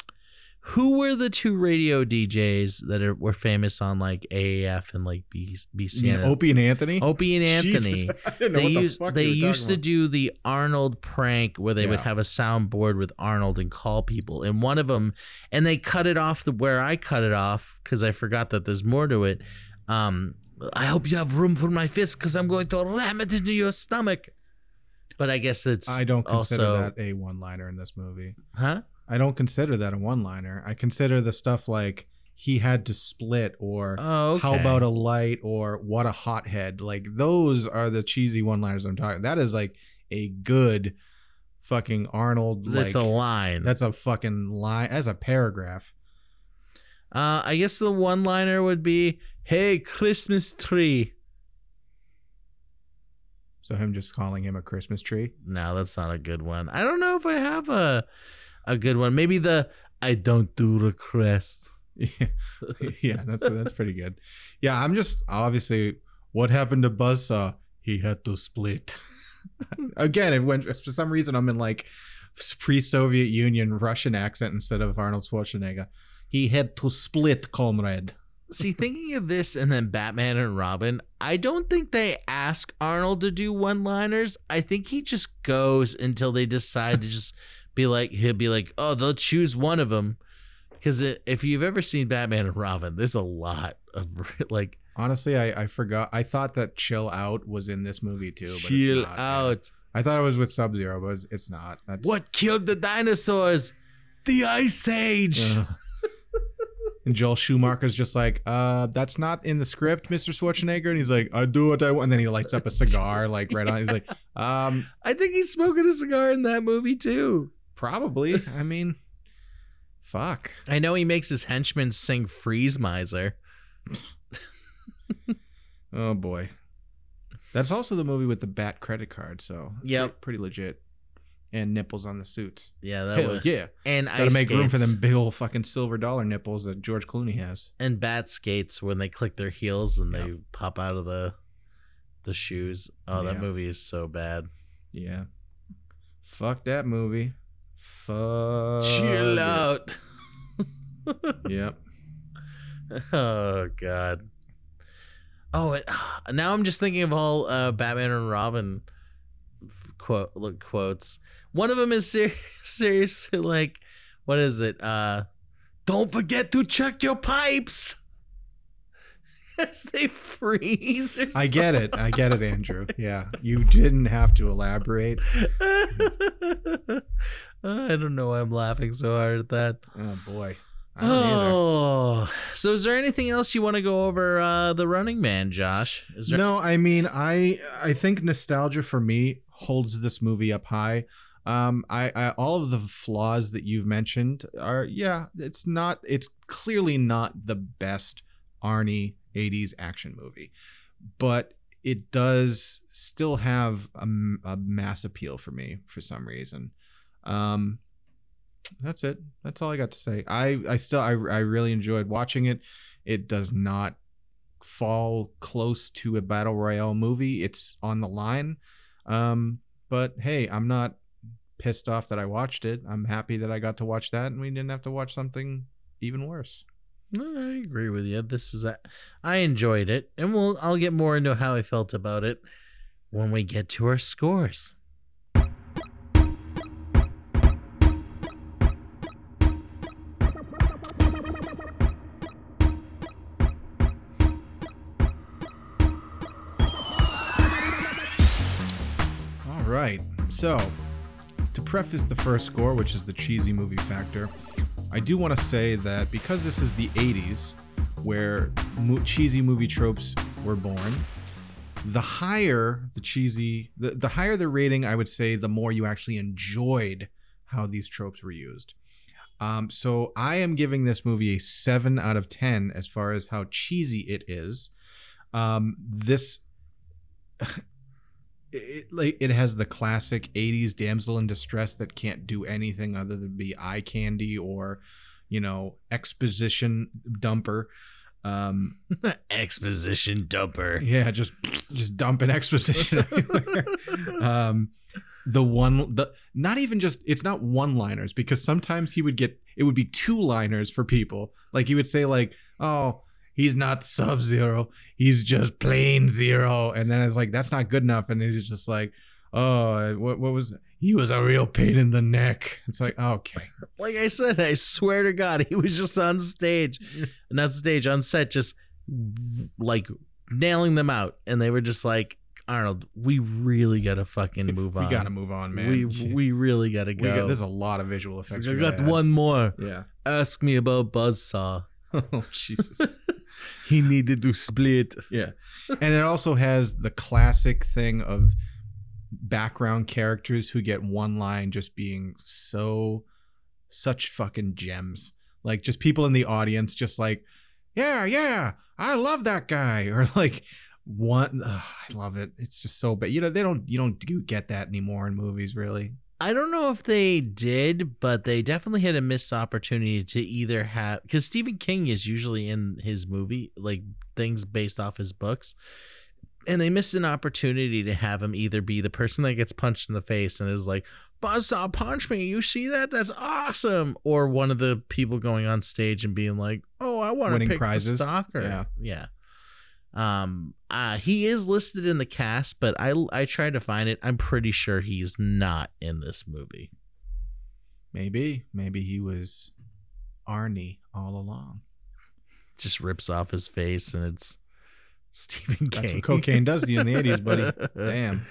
Who were the two radio DJs that are, were famous on like AAF and like B, BCN? Opie and Anthony. Opie and Anthony. Jesus, I didn't know they what the used fuck they used to talking do the Arnold prank where they would have a soundboard with Arnold and call people. And one of them, and they cut it off the where I cut it off because I forgot that there's more to it. Um, I hope you have room for my fist because I'm going to ram it into your stomach. But I guess it's I don't consider also, that a one-liner in this movie. huh? I don't consider that a one-liner. I consider the stuff like he had to split or Oh, okay. how about a light or what a hothead. Like those are the cheesy one-liners I'm talking. That is like a good fucking Arnold. That's like, a line. That's a fucking line. That's a paragraph. Uh, I guess the one liner would be, "Hey, Christmas tree." So him just calling him a Christmas tree. No, that's not a good one. I don't know if I have a a good one. Maybe the I don't do requests. Yeah, yeah, that's that's pretty good. Yeah, I'm just obviously what happened to Buzzsaw? He had to split. Again, it went for some reason I'm in like pre-Soviet Union Russian accent instead of Arnold Schwarzenegger. He had to split, comrade. See, thinking of this and then Batman and Robin, I don't think they ask Arnold to do one liners. I think he just goes until they decide to just be like, he'll be like, oh, they'll choose one of them. Because if you've ever seen Batman and Robin, there's a lot of like, Honestly, I, I forgot. I thought that Chill Out was in this movie too. But chill it's not. out. I thought it was with Sub Zero, but it's, it's not. That's What killed the dinosaurs? The Ice Age. Ugh. and Joel Schumacher's just like, uh, that's not in the script, Mr. Schwarzenegger. And he's like, I do what I want. And then he lights up a cigar, like right on. He's like, um, I think he's smoking a cigar in that movie too. Probably. I mean, fuck. I know he makes his henchmen sing Freeze Miser. Oh boy. That's also the movie with the bat credit card. So Yep. pretty legit. and nipples on the suits. Yeah, that Hell was yeah. and Gotta ice make room for them big old fucking silver dollar nipples that George Clooney has. and bat skates when they click their heels and Yeah. they pop out of the the shoes. Oh, that movie is so bad. Yeah. Fuck that movie. Fuck. Chill it. out. Yep. oh god. Oh, it, now I'm just thinking of all uh, Batman and Robin quote look quotes. One of them is ser- seriously like, what is it? Uh, don't forget to check your pipes. As they freeze. Or I get it. I get it, Andrew. Yeah. You didn't have to elaborate. I don't know why I'm laughing so hard at that. Oh boy. I don't either. Oh, so is there anything else you want to go over uh, the Running Man, Josh? Is there? No, I mean, I I think nostalgia for me holds this movie up high. Um, I, I all of the flaws that you've mentioned are yeah, it's not. It's clearly not the best Arnie '80s action movie, but it does still have a mass appeal for me for some reason. Um, that's it. That's all I got to say. I I still I I really enjoyed watching it. It does not fall close to a battle royale movie. It's on the line. Um, but hey, I'm not pissed off that I watched it. I'm happy that I got to watch that and we didn't have to watch something even worse. I agree with you. This was a, I enjoyed it, and we'll I'll get more into how I felt about it when we get to our scores. So, to preface the first score, which is the cheesy movie factor, I do want to say that because this is the 80s, where mo- cheesy movie tropes were born, the higher the cheesy, the, the higher the rating, I would say, the more you actually enjoyed how these tropes were used. Um, so I am giving this movie a 7 out of 10 as far as how cheesy it is. Um, this it, like it has the classic 80s damsel in distress that can't do anything other than be eye candy or you know exposition dumper. Um Exposition dumper. yeah just just dumping exposition everywhere um the one the not even just it's not one liners because sometimes he would get it would be two liners for people. Like he would say like oh he's not sub zero he's just plain zero. And then it's like that's not good enough. And he's just like oh what, what was he was a real pain in the neck. It's like okay. Like I said, I swear to God, he was just on stage, not stage, on set, just like nailing them out, and they were just like, Arnold, we really gotta fucking move on. we gotta move on man. We we really gotta go. got, there's a lot of visual effects we I got one more. yeah. Ask me about Buzzsaw. oh jesus He needed to split. Yeah. And it also has the classic thing of background characters who get one line just being so such fucking gems. Like just people in the audience just like, yeah, yeah, I love that guy or like one ugh, I love it. It's just so bad. You know, they don't you don't do get that anymore in movies really. I don't know if they did, but they definitely had a missed opportunity to either have because Stephen King is usually in his movie like things based off his books, and they missed an opportunity to have him either be the person that gets punched in the face and is like, "Buzzsaw, punch me! You see that? That's awesome!" Or one of the people going on stage and being like, "Oh, I want to pick prizes. the stalker." Yeah. yeah. Um, uh, he is listed in the cast, but I I tried to find it. I'm pretty sure he's not in this movie. Maybe. Maybe he was Arnie all along. Just rips off his face, and it's Stephen That's King. what cocaine does to you in the 80s, buddy. Damn.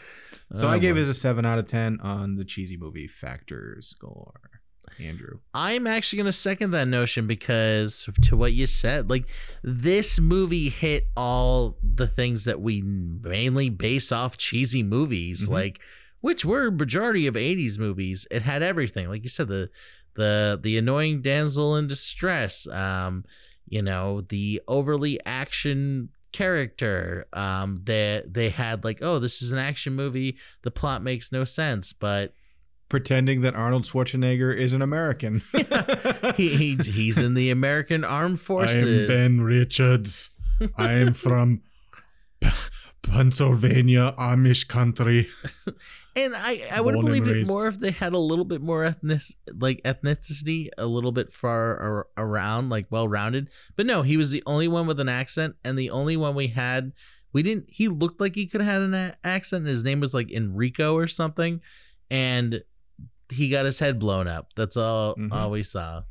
So Oh, I gave it a seven out of ten on the cheesy movie factor score. Andrew, I'm actually gonna second that notion because to what you said, like this movie hit all the things that we mainly base off cheesy movies, Mhm. like which were majority of '80s movies. It had everything, like you said, the the the annoying damsel in distress, um, you know, the overly action character. Um, they they had like, oh, this is an action movie. The plot makes no sense, but pretending that Arnold Schwarzenegger is an American. he, he he's in the American Armed Forces. I am Ben Richards. I am from P- Pennsylvania, Amish country. And I, I would have believed it more if they had a little bit more ethnic, like ethnicity, a little bit far ar- around, like well rounded. But no, he was the only one with an accent, and the only one we had. We didn't. He looked like he could have had an a- accent. And his name was like Enrico or something, and he got his head blown up. That's all. Mhm. All we saw.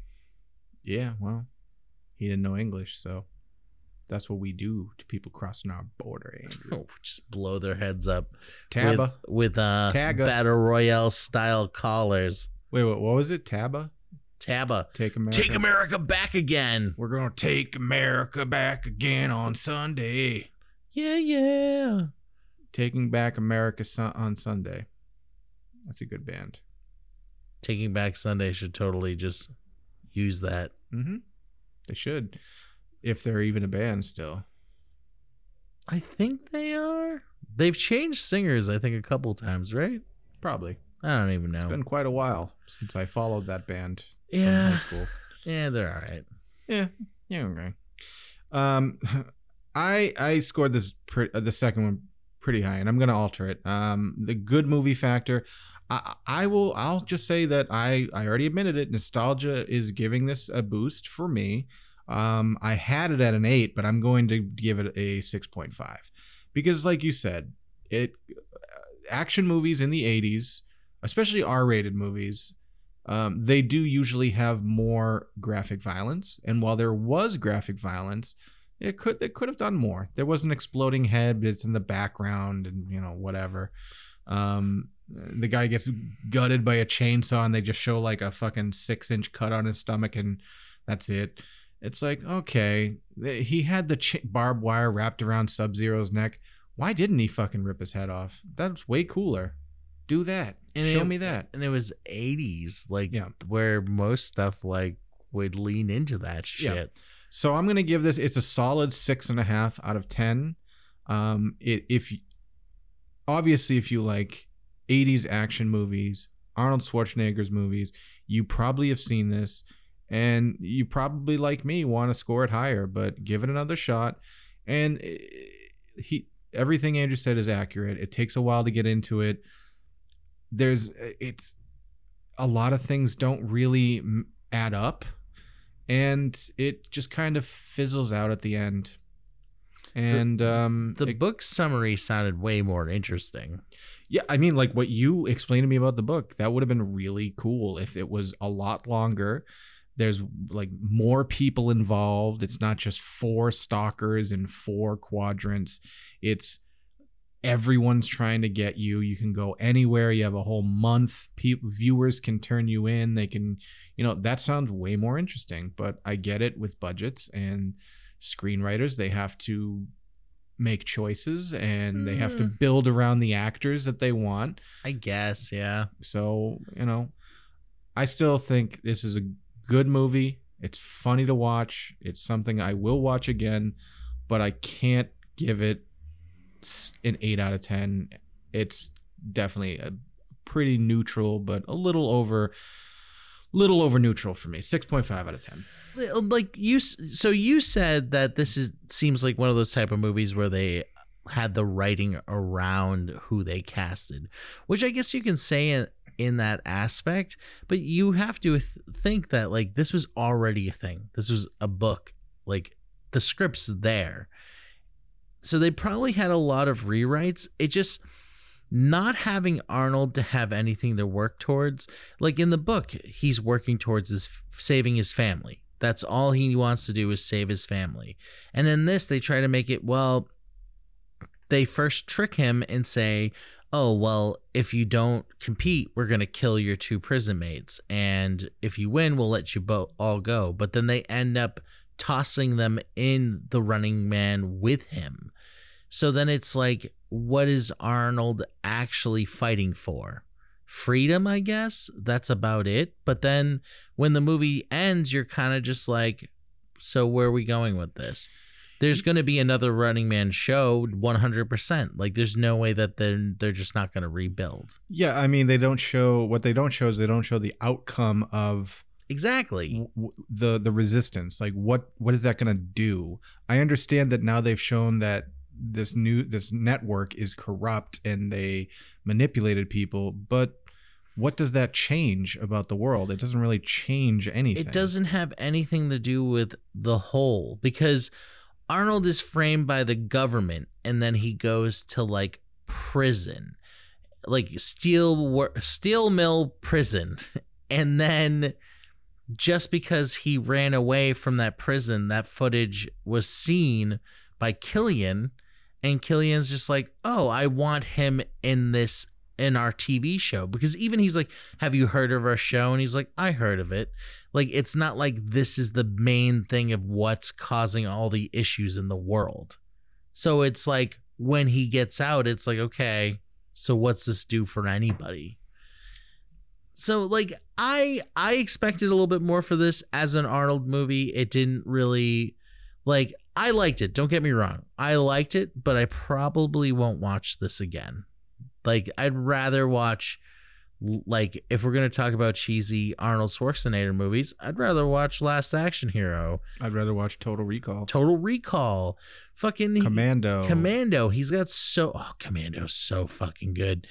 Yeah, well, he didn't know English, so that's what we do to people crossing our border. Andrew. Just blow their heads up. Taba. with, with uh battle royale style collars. Wait, what, what was it? Taba? Taba. Take America. Take America back again. We're gonna take America back again on Sunday. Yeah, yeah. Taking back America on Sunday. That's a good band. Taking Back Sunday should totally just use that. Mm-hmm. They should, if they're even a band still. I think they are. They've changed singers, I think, a couple times, right? Probably. I don't even know. It's been quite a while since I followed that band Yeah. from high school. yeah, they're all right. Yeah, yeah, okay. Um, I I scored this pre- uh, the second one pretty high, and I'm gonna alter it. Um, the good movie factor. I, will. I'll just say that I I already admitted it. Nostalgia is giving this a boost for me. Um, I had it at an eight, but I'm going to give it a six point five because, like you said, it uh, action movies in the '80s, especially R-rated movies, um, they do usually have more graphic violence. And while there was graphic violence, it could it could have done more. There was an exploding head but it's in the background, and you know whatever. Um, the guy gets gutted by a chainsaw, and they just show like a fucking six inch cut on his stomach, and that's it. It's like okay, he had the ch- barbed wire wrapped around Sub Zero's neck. Why didn't he fucking rip his head off? That's way cooler. Do that. And Show it- me that. And it was 80s, like Yeah. where most stuff like would lean into that shit. Yeah. So I'm gonna give this. It's a solid six and a half out of ten. Um, it if obviously if you like 80s action movies, Arnold Schwarzenegger's movies, you probably have seen this, and you probably like me want to score it higher. But give it another shot. And eh, he everything Andrew said is accurate. It takes a while to get into it. There's it's a lot of things don't really add up and it just kind of fizzles out at the end. And um The it- book summary sounded way more interesting. yeah, I mean like what you explained to me about the book, that would have been really cool if it was a lot longer. There's like more people involved. It's not just four stalkers in four quadrants. It's everyone's trying to get you. You can go anywhere. You have a whole month. People, viewers can turn you in. They can, you know, that sounds way more interesting. But I get it with budgets and screenwriters. They have to make choices and they have to Mm. build around the actors that they want. I guess, yeah. So, you know, I still think this is a good movie. It's funny to watch. It's something I will watch again, but I can't give it an 8 out of 10. It's definitely a pretty neutral, but a little over little over neutral for me. 6.5 out of 10. like you so you said that this is seems like one of those type of movies where they had the writing around who they casted which i guess you can say in, in that aspect but you have to th- think that like this was already a thing this was a book like the script's there so they probably had a lot of rewrites it just not having arnold to have anything to work towards like in the book he's working towards his saving his family. That's all he wants to do is save his family. And in this they try to make it well they first trick him and say oh well if you don't compete we're going to kill your two prison mates and if you win we'll let you both all go. But then they end up tossing them in the running man with him so then it's like what is arnold actually fighting for freedom i guess that's about it but then when the movie ends you're kind of just like so where are we going with this there's going to be another Running Man show 100%. Like there's no way that they're they're just not going to rebuild. Yeah, I mean they don't show what they don't show is they don't show the outcome of Exactly. w- the the resistance. Like what what is that going to do? I understand that now they've shown that this new this network is corrupt and they manipulated people, but what does that change about the world? It doesn't really change anything. It doesn't have anything to do with the whole because Arnold is framed by the government and then he goes to like prison, like steel steel mill prison, and then just because he ran away from that prison, that footage was seen by Killian, and Killian's just like, oh, I want him in this in our TV show because even he's like, have you heard of our show? And he's like, I heard of it. Like it's not like this is the main thing of what's causing all the issues in the world. So it's like when he gets out, it's like, okay, so what's this do for anybody? So like I I expected a little bit more for this as an Arnold movie. It didn't really like I liked it. Don't get me wrong. I liked it, but I probably won't watch this again. Like I'd rather watch like if we're gonna talk about cheesy Arnold Schwarzenegger movies, I'd rather watch Last Action Hero, I'd rather watch Total Recall, Total Recall, fucking Commando. Commando. He's got so oh Commando's so fucking good,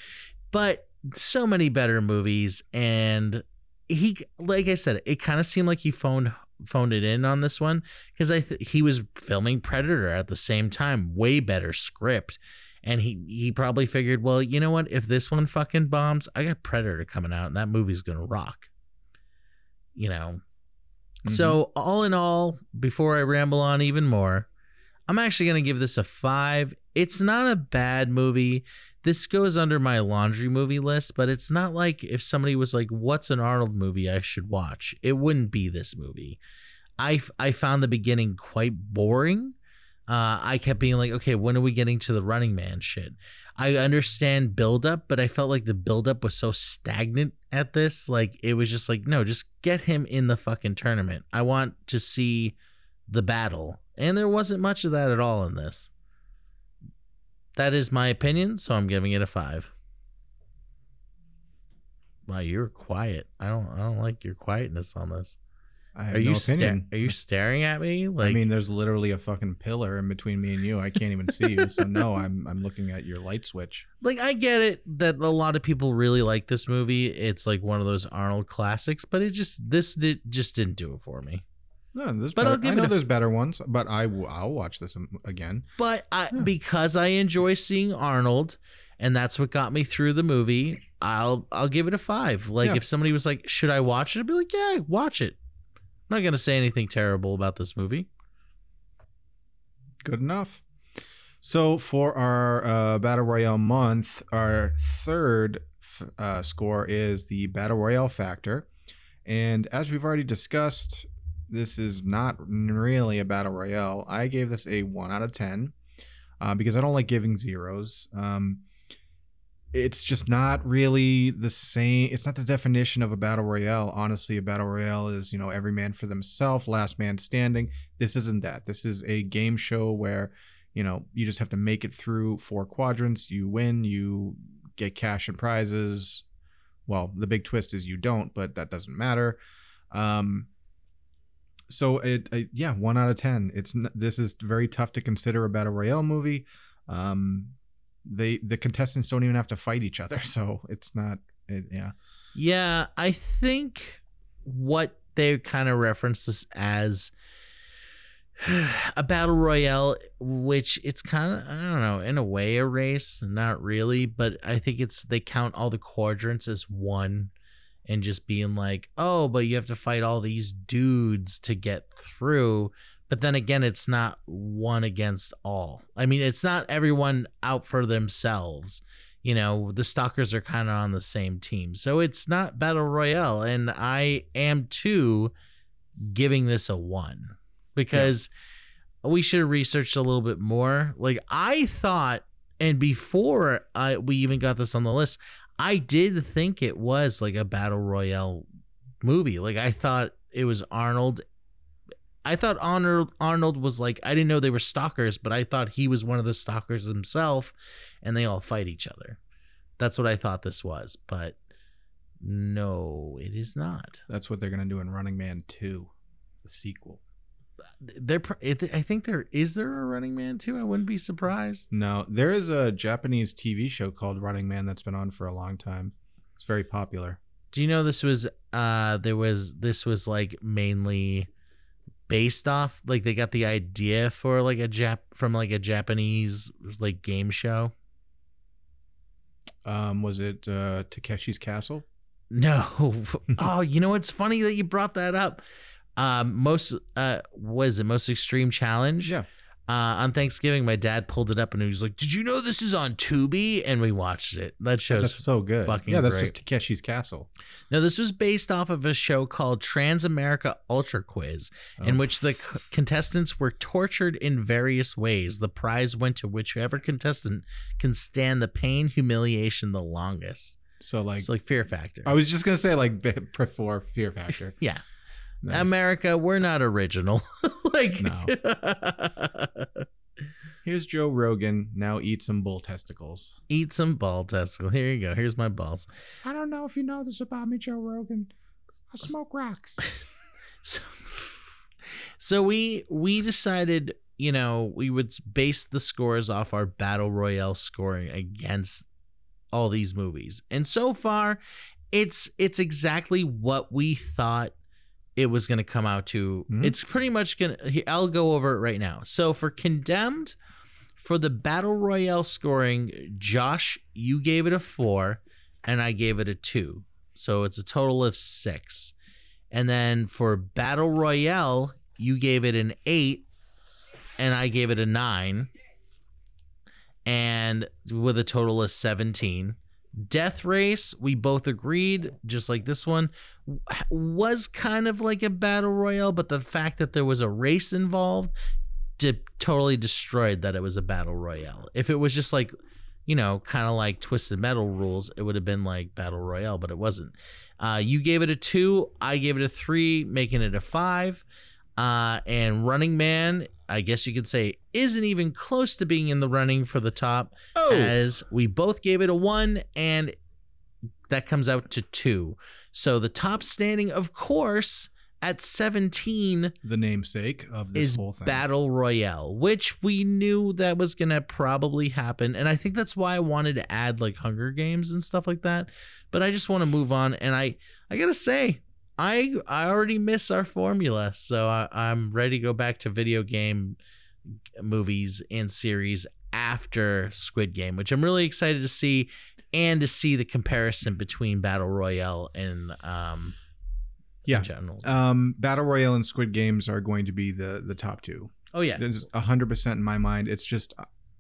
but so many better movies. And he, like I said, it kind of seemed like he phoned phoned it in on this one because I th- he was filming Predator at the same time, way better script. And he he probably figured, well, you know what? If this one fucking bombs, I got Predator coming out, and that movie's gonna rock. You know. So mm-hmm. all in all, before I ramble on even more, I'm actually gonna give this a five. It's not a bad movie. This goes under my laundry movie list, but it's not like if somebody was like, "What's an Arnold movie I should watch?" It wouldn't be this movie. I I found the beginning quite boring. Uh, I kept being like, okay, when are we getting to the Running Man shit? I understand build up, but I felt like the build up was so stagnant at this. Like it was just like, no, just get him in the fucking tournament. I want to see the battle, and there wasn't much of that at all in this. That is my opinion, so I'm giving it a five. Wow, you're quiet. I don't. I don't like your quietness on this. I have Are you no sta- opinion. Are you staring at me? Like I mean, there's literally a fucking pillar in between me and you. I can't even see you. So no, I'm I'm looking at your light switch. like I get it that a lot of people really like this movie. It's like one of those Arnold classics, but it just this did just didn't do it for me. No, there's But better, I'll give I know f- there's better ones, but I will I'll watch this again. But I because I enjoy seeing Arnold, and that's what got me through the movie. I'll I'll give it a five. Like Yeah. if somebody was like, "Should I watch it?" I'd be like, "Yeah, watch it." I'm not gonna say anything terrible about this movie. Good enough. So for our uh, battle royale month, our third f- uh, score is the battle royale factor, and as we've already discussed, this is not really a battle royale. I gave this a one out of ten uh, because I don't like giving zeros. Um, it's just not really the same. It's not the definition of a battle royale. Honestly, a battle royale is you know every man for themselves, last man standing. This isn't that. This is a game show where you know you just have to make it through four quadrants. You win, you get cash and prizes. Well, the big twist is you don't, but that doesn't matter. Um, so it, yeah, one out of ten. It's this is very tough to consider a battle royale movie. Um, they the contestants don't even have to fight each other, so it's not. It, yeah, Yeah, I think what they kind of reference this as a battle royale, which it's kind of I don't know in a way a race, not really, but I think it's they count all the quadrants as one, and just being like, oh, but you have to fight all these dudes to get through. But then again, it's not one against all. I mean, it's not everyone out for themselves you know the stalkers are kind of on the same team so it's not battle royale and i am too giving this a one because we should have researched a little bit more like i thought and before I, we even got this on the list i did think it was like a battle royale movie like i thought it was arnold I thought Arnold Arnold was like I didn't know they were stalkers, but I thought he was one of the stalkers himself, and they all fight each other. That's what I thought this was, but no, it is not. That's what they're gonna do in Running Man Two, the sequel. There, I think there is there a Running Man too. I wouldn't be surprised. No, there is a Japanese TV show called Running Man that's been on for a long time. It's very popular. Do you know this was uh there was this was like mainly based off like they got the idea for like a Jap from like a Japanese like game show? Um was it uh Takeshi's Castle? No. oh, you know it's funny that you brought that up. Um most uh was it most extreme challenge? Yeah. Uh, on Thanksgiving, my dad pulled it up and he was like, "Did you know this is on Tubi?" And we watched it. That show's That's so good. fucking yeah, that's great. just Takeshi's Castle. No, this was based off of a show called Trans America Ultra Quiz, in Oh. which the c- contestants were tortured in various ways. The prize went to whichever contestant can stand the pain, humiliation the longest. So like, It's like Fear Factor. I was just gonna say like before Fear Factor. yeah. Nice. America, we're not original. like, No. Here's Joe Rogan. Now eat some bull testicles. eat some ball testicle. Here you go. Here's my balls. I don't know if you know this about me, Joe Rogan. I smoke rocks. So, so we we decided, you know, we would base the scores off our battle royale scoring against all these movies. And so far, it's it's exactly what we thought it was going to come out to. Mhm. It's pretty much going to I'll go over it right now. So for Condemned for the battle royale scoring, Josh, you gave it a 4 and I gave it a 2. So it's a total of 6. And then for Battle Royale, you gave it an eight, and I gave it a nine, and with a total of 17. Death Race, we both agreed, just like this one, was kind of like a battle royale, but the fact that there was a race involved did, totally destroyed that it was a battle royale. If it was just like, you know, kind of like Twisted Metal rules, it would have been like battle royale, but it wasn't. Uh, you gave it a two. I gave it a three, making it a five. Uh, and Running Man, I guess you could say, isn't even close to being in the running for the top, Oh. as we both gave it a one, and that comes out to two. So the top standing, of course, at 17 the namesake of this is whole thing. Battle Royale, which we knew that was going to probably happen. And I think that's why I wanted to add like Hunger Games and stuff like that. But I just want to move on. And I, I got to say, I, I already miss our formula. So I, I'm ready to go back to video game movies and series after Squid Game, which I'm really excited to see and to see the comparison between Battle Royale and, um, Yeah. general. Um, Battle Royale and Squid Games are going to be the the top two. oh, yeah. There's hundred percent in my mind. It's just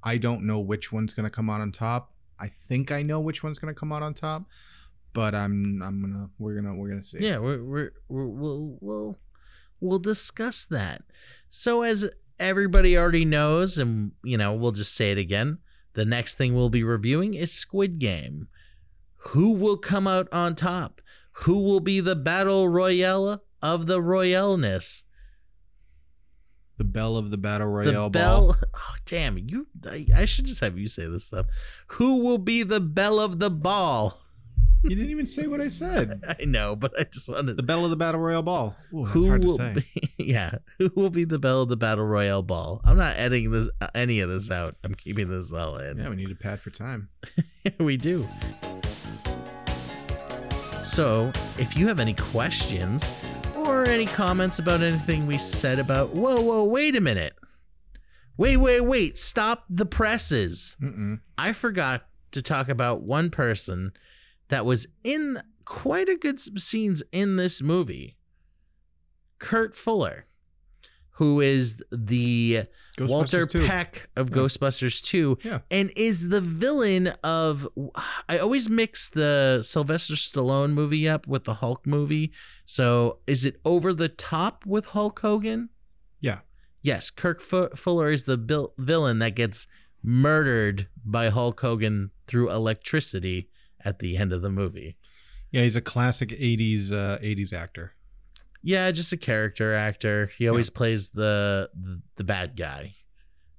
I don't know which one's gonna come out on top. I think I know which one's gonna come out on top, but I'm I'm gonna we're gonna we're gonna see. Yeah, we're, we're, we're we'll we'll we'll discuss that. So as everybody already knows, and you know, we'll just say it again. The next thing we'll be reviewing is Squid Game. Who will come out on top? Who will be the battle royale of the royalness? The bell of the battle royale The bell. ball. Oh, damn you! I, I should just have you say this stuff. Who will be the bell of the ball? You didn't even say what I said. I know, but I just wanted The bell of the battle royale ball. Ooh, that's who hard to will say. be yeah who will be the bell of the battle royale ball i'm not editing this uh, any of this out i'm keeping this all in Yeah, we need a pad for time. we do so if you have any questions or any comments about anything we said about whoa whoa wait a minute wait wait wait stop the presses Mm-mm. I forgot to talk about one person that was in quite a good scenes in this movie. Kurt Fuller, who is the Walter 2. Peck of Yeah. Ghostbusters 2 Yeah. and is the villain of I always mix the Sylvester Stallone movie up with the Hulk movie. So, is it over the top with Hulk Hogan? Yeah. Yes, Kirk Fu- Fuller is the villain that gets murdered by Hulk Hogan through electricity at the end of the movie. Yeah, he's a classic '80s uh, '80s actor. Yeah, just a character actor. He always plays the, the the bad guy.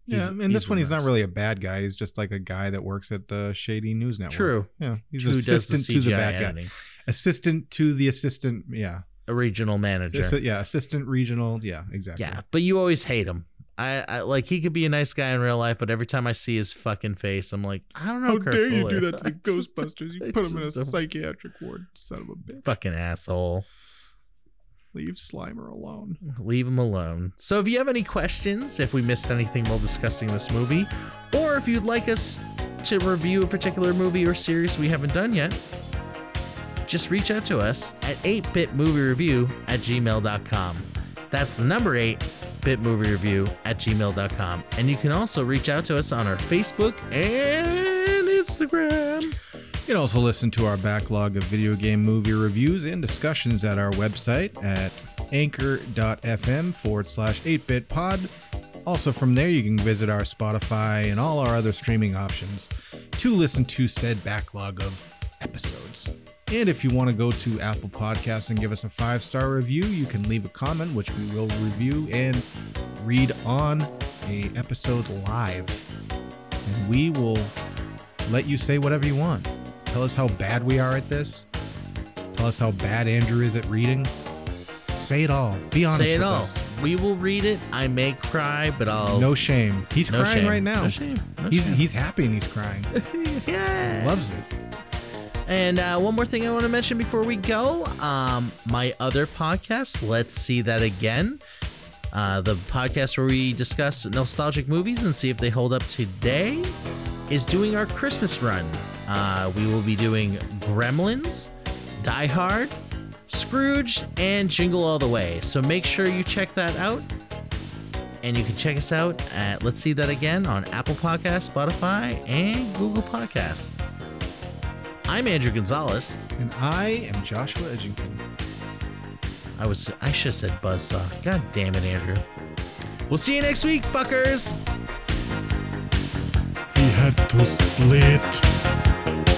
Yeah, and this one he's not really a bad guy. He's just like a guy that works at the shady news network. True. Yeah, he's Who does the to the bad guy. Assistant to the assistant. Yeah, A regional manager. Yeah, assistant regional. Yeah, exactly. Yeah, but you always hate him. I, I like he could be a nice guy in real life, but every time I see his fucking face, I'm like, I don't know. How Kurt dare you do that to the Ghostbusters? You put him in a psychiatric ward, son of a bitch. fucking asshole. Leave Slimer alone. Leave him alone. So if you have any questions, if we missed anything while discussing this movie, or if you'd like us to review a particular movie or series we haven't done yet, just reach out to us at 8bitmoviereview at gmail.com. That's the number 8 bitmoviereview at gmail.com. And you can also reach out to us on our Facebook and Instagram. You can also listen to our backlog of video game movie reviews and discussions at our website at anchor.fm forward slash 8bit pod. Also, from there, you can visit our Spotify and all our other streaming options to listen to said backlog of episodes. And if you want to go to Apple Podcasts and give us a five star review, you can leave a comment, which we will review and read on a episode live. And we will let you say whatever you want. Tell us how bad we are at this. Tell us how bad Andrew is at reading. Say it all. Be honest Say it with all. us. We will read it. I may cry, but I'll. No shame. He's No crying shame. right now. No shame. No he's shame. he's happy and he's crying. yeah. Loves it. And uh, one more thing I want to mention before we go um, my other podcast, Let's See That Again. Uh, the podcast where we discuss nostalgic movies and see if they hold up today is doing our Christmas run. Uh, we will be doing Gremlins, Die Hard, Scrooge, and Jingle All the Way. So make sure you check that out. And you can check us out at Let's See That Again on Apple Podcasts, Spotify, and Google Podcasts. I'm Andrew Gonzalez. And I am Joshua Edgington. I was I should have said Buzzsaw. God damn it, Andrew. We'll see you next week, fuckers. He had to split.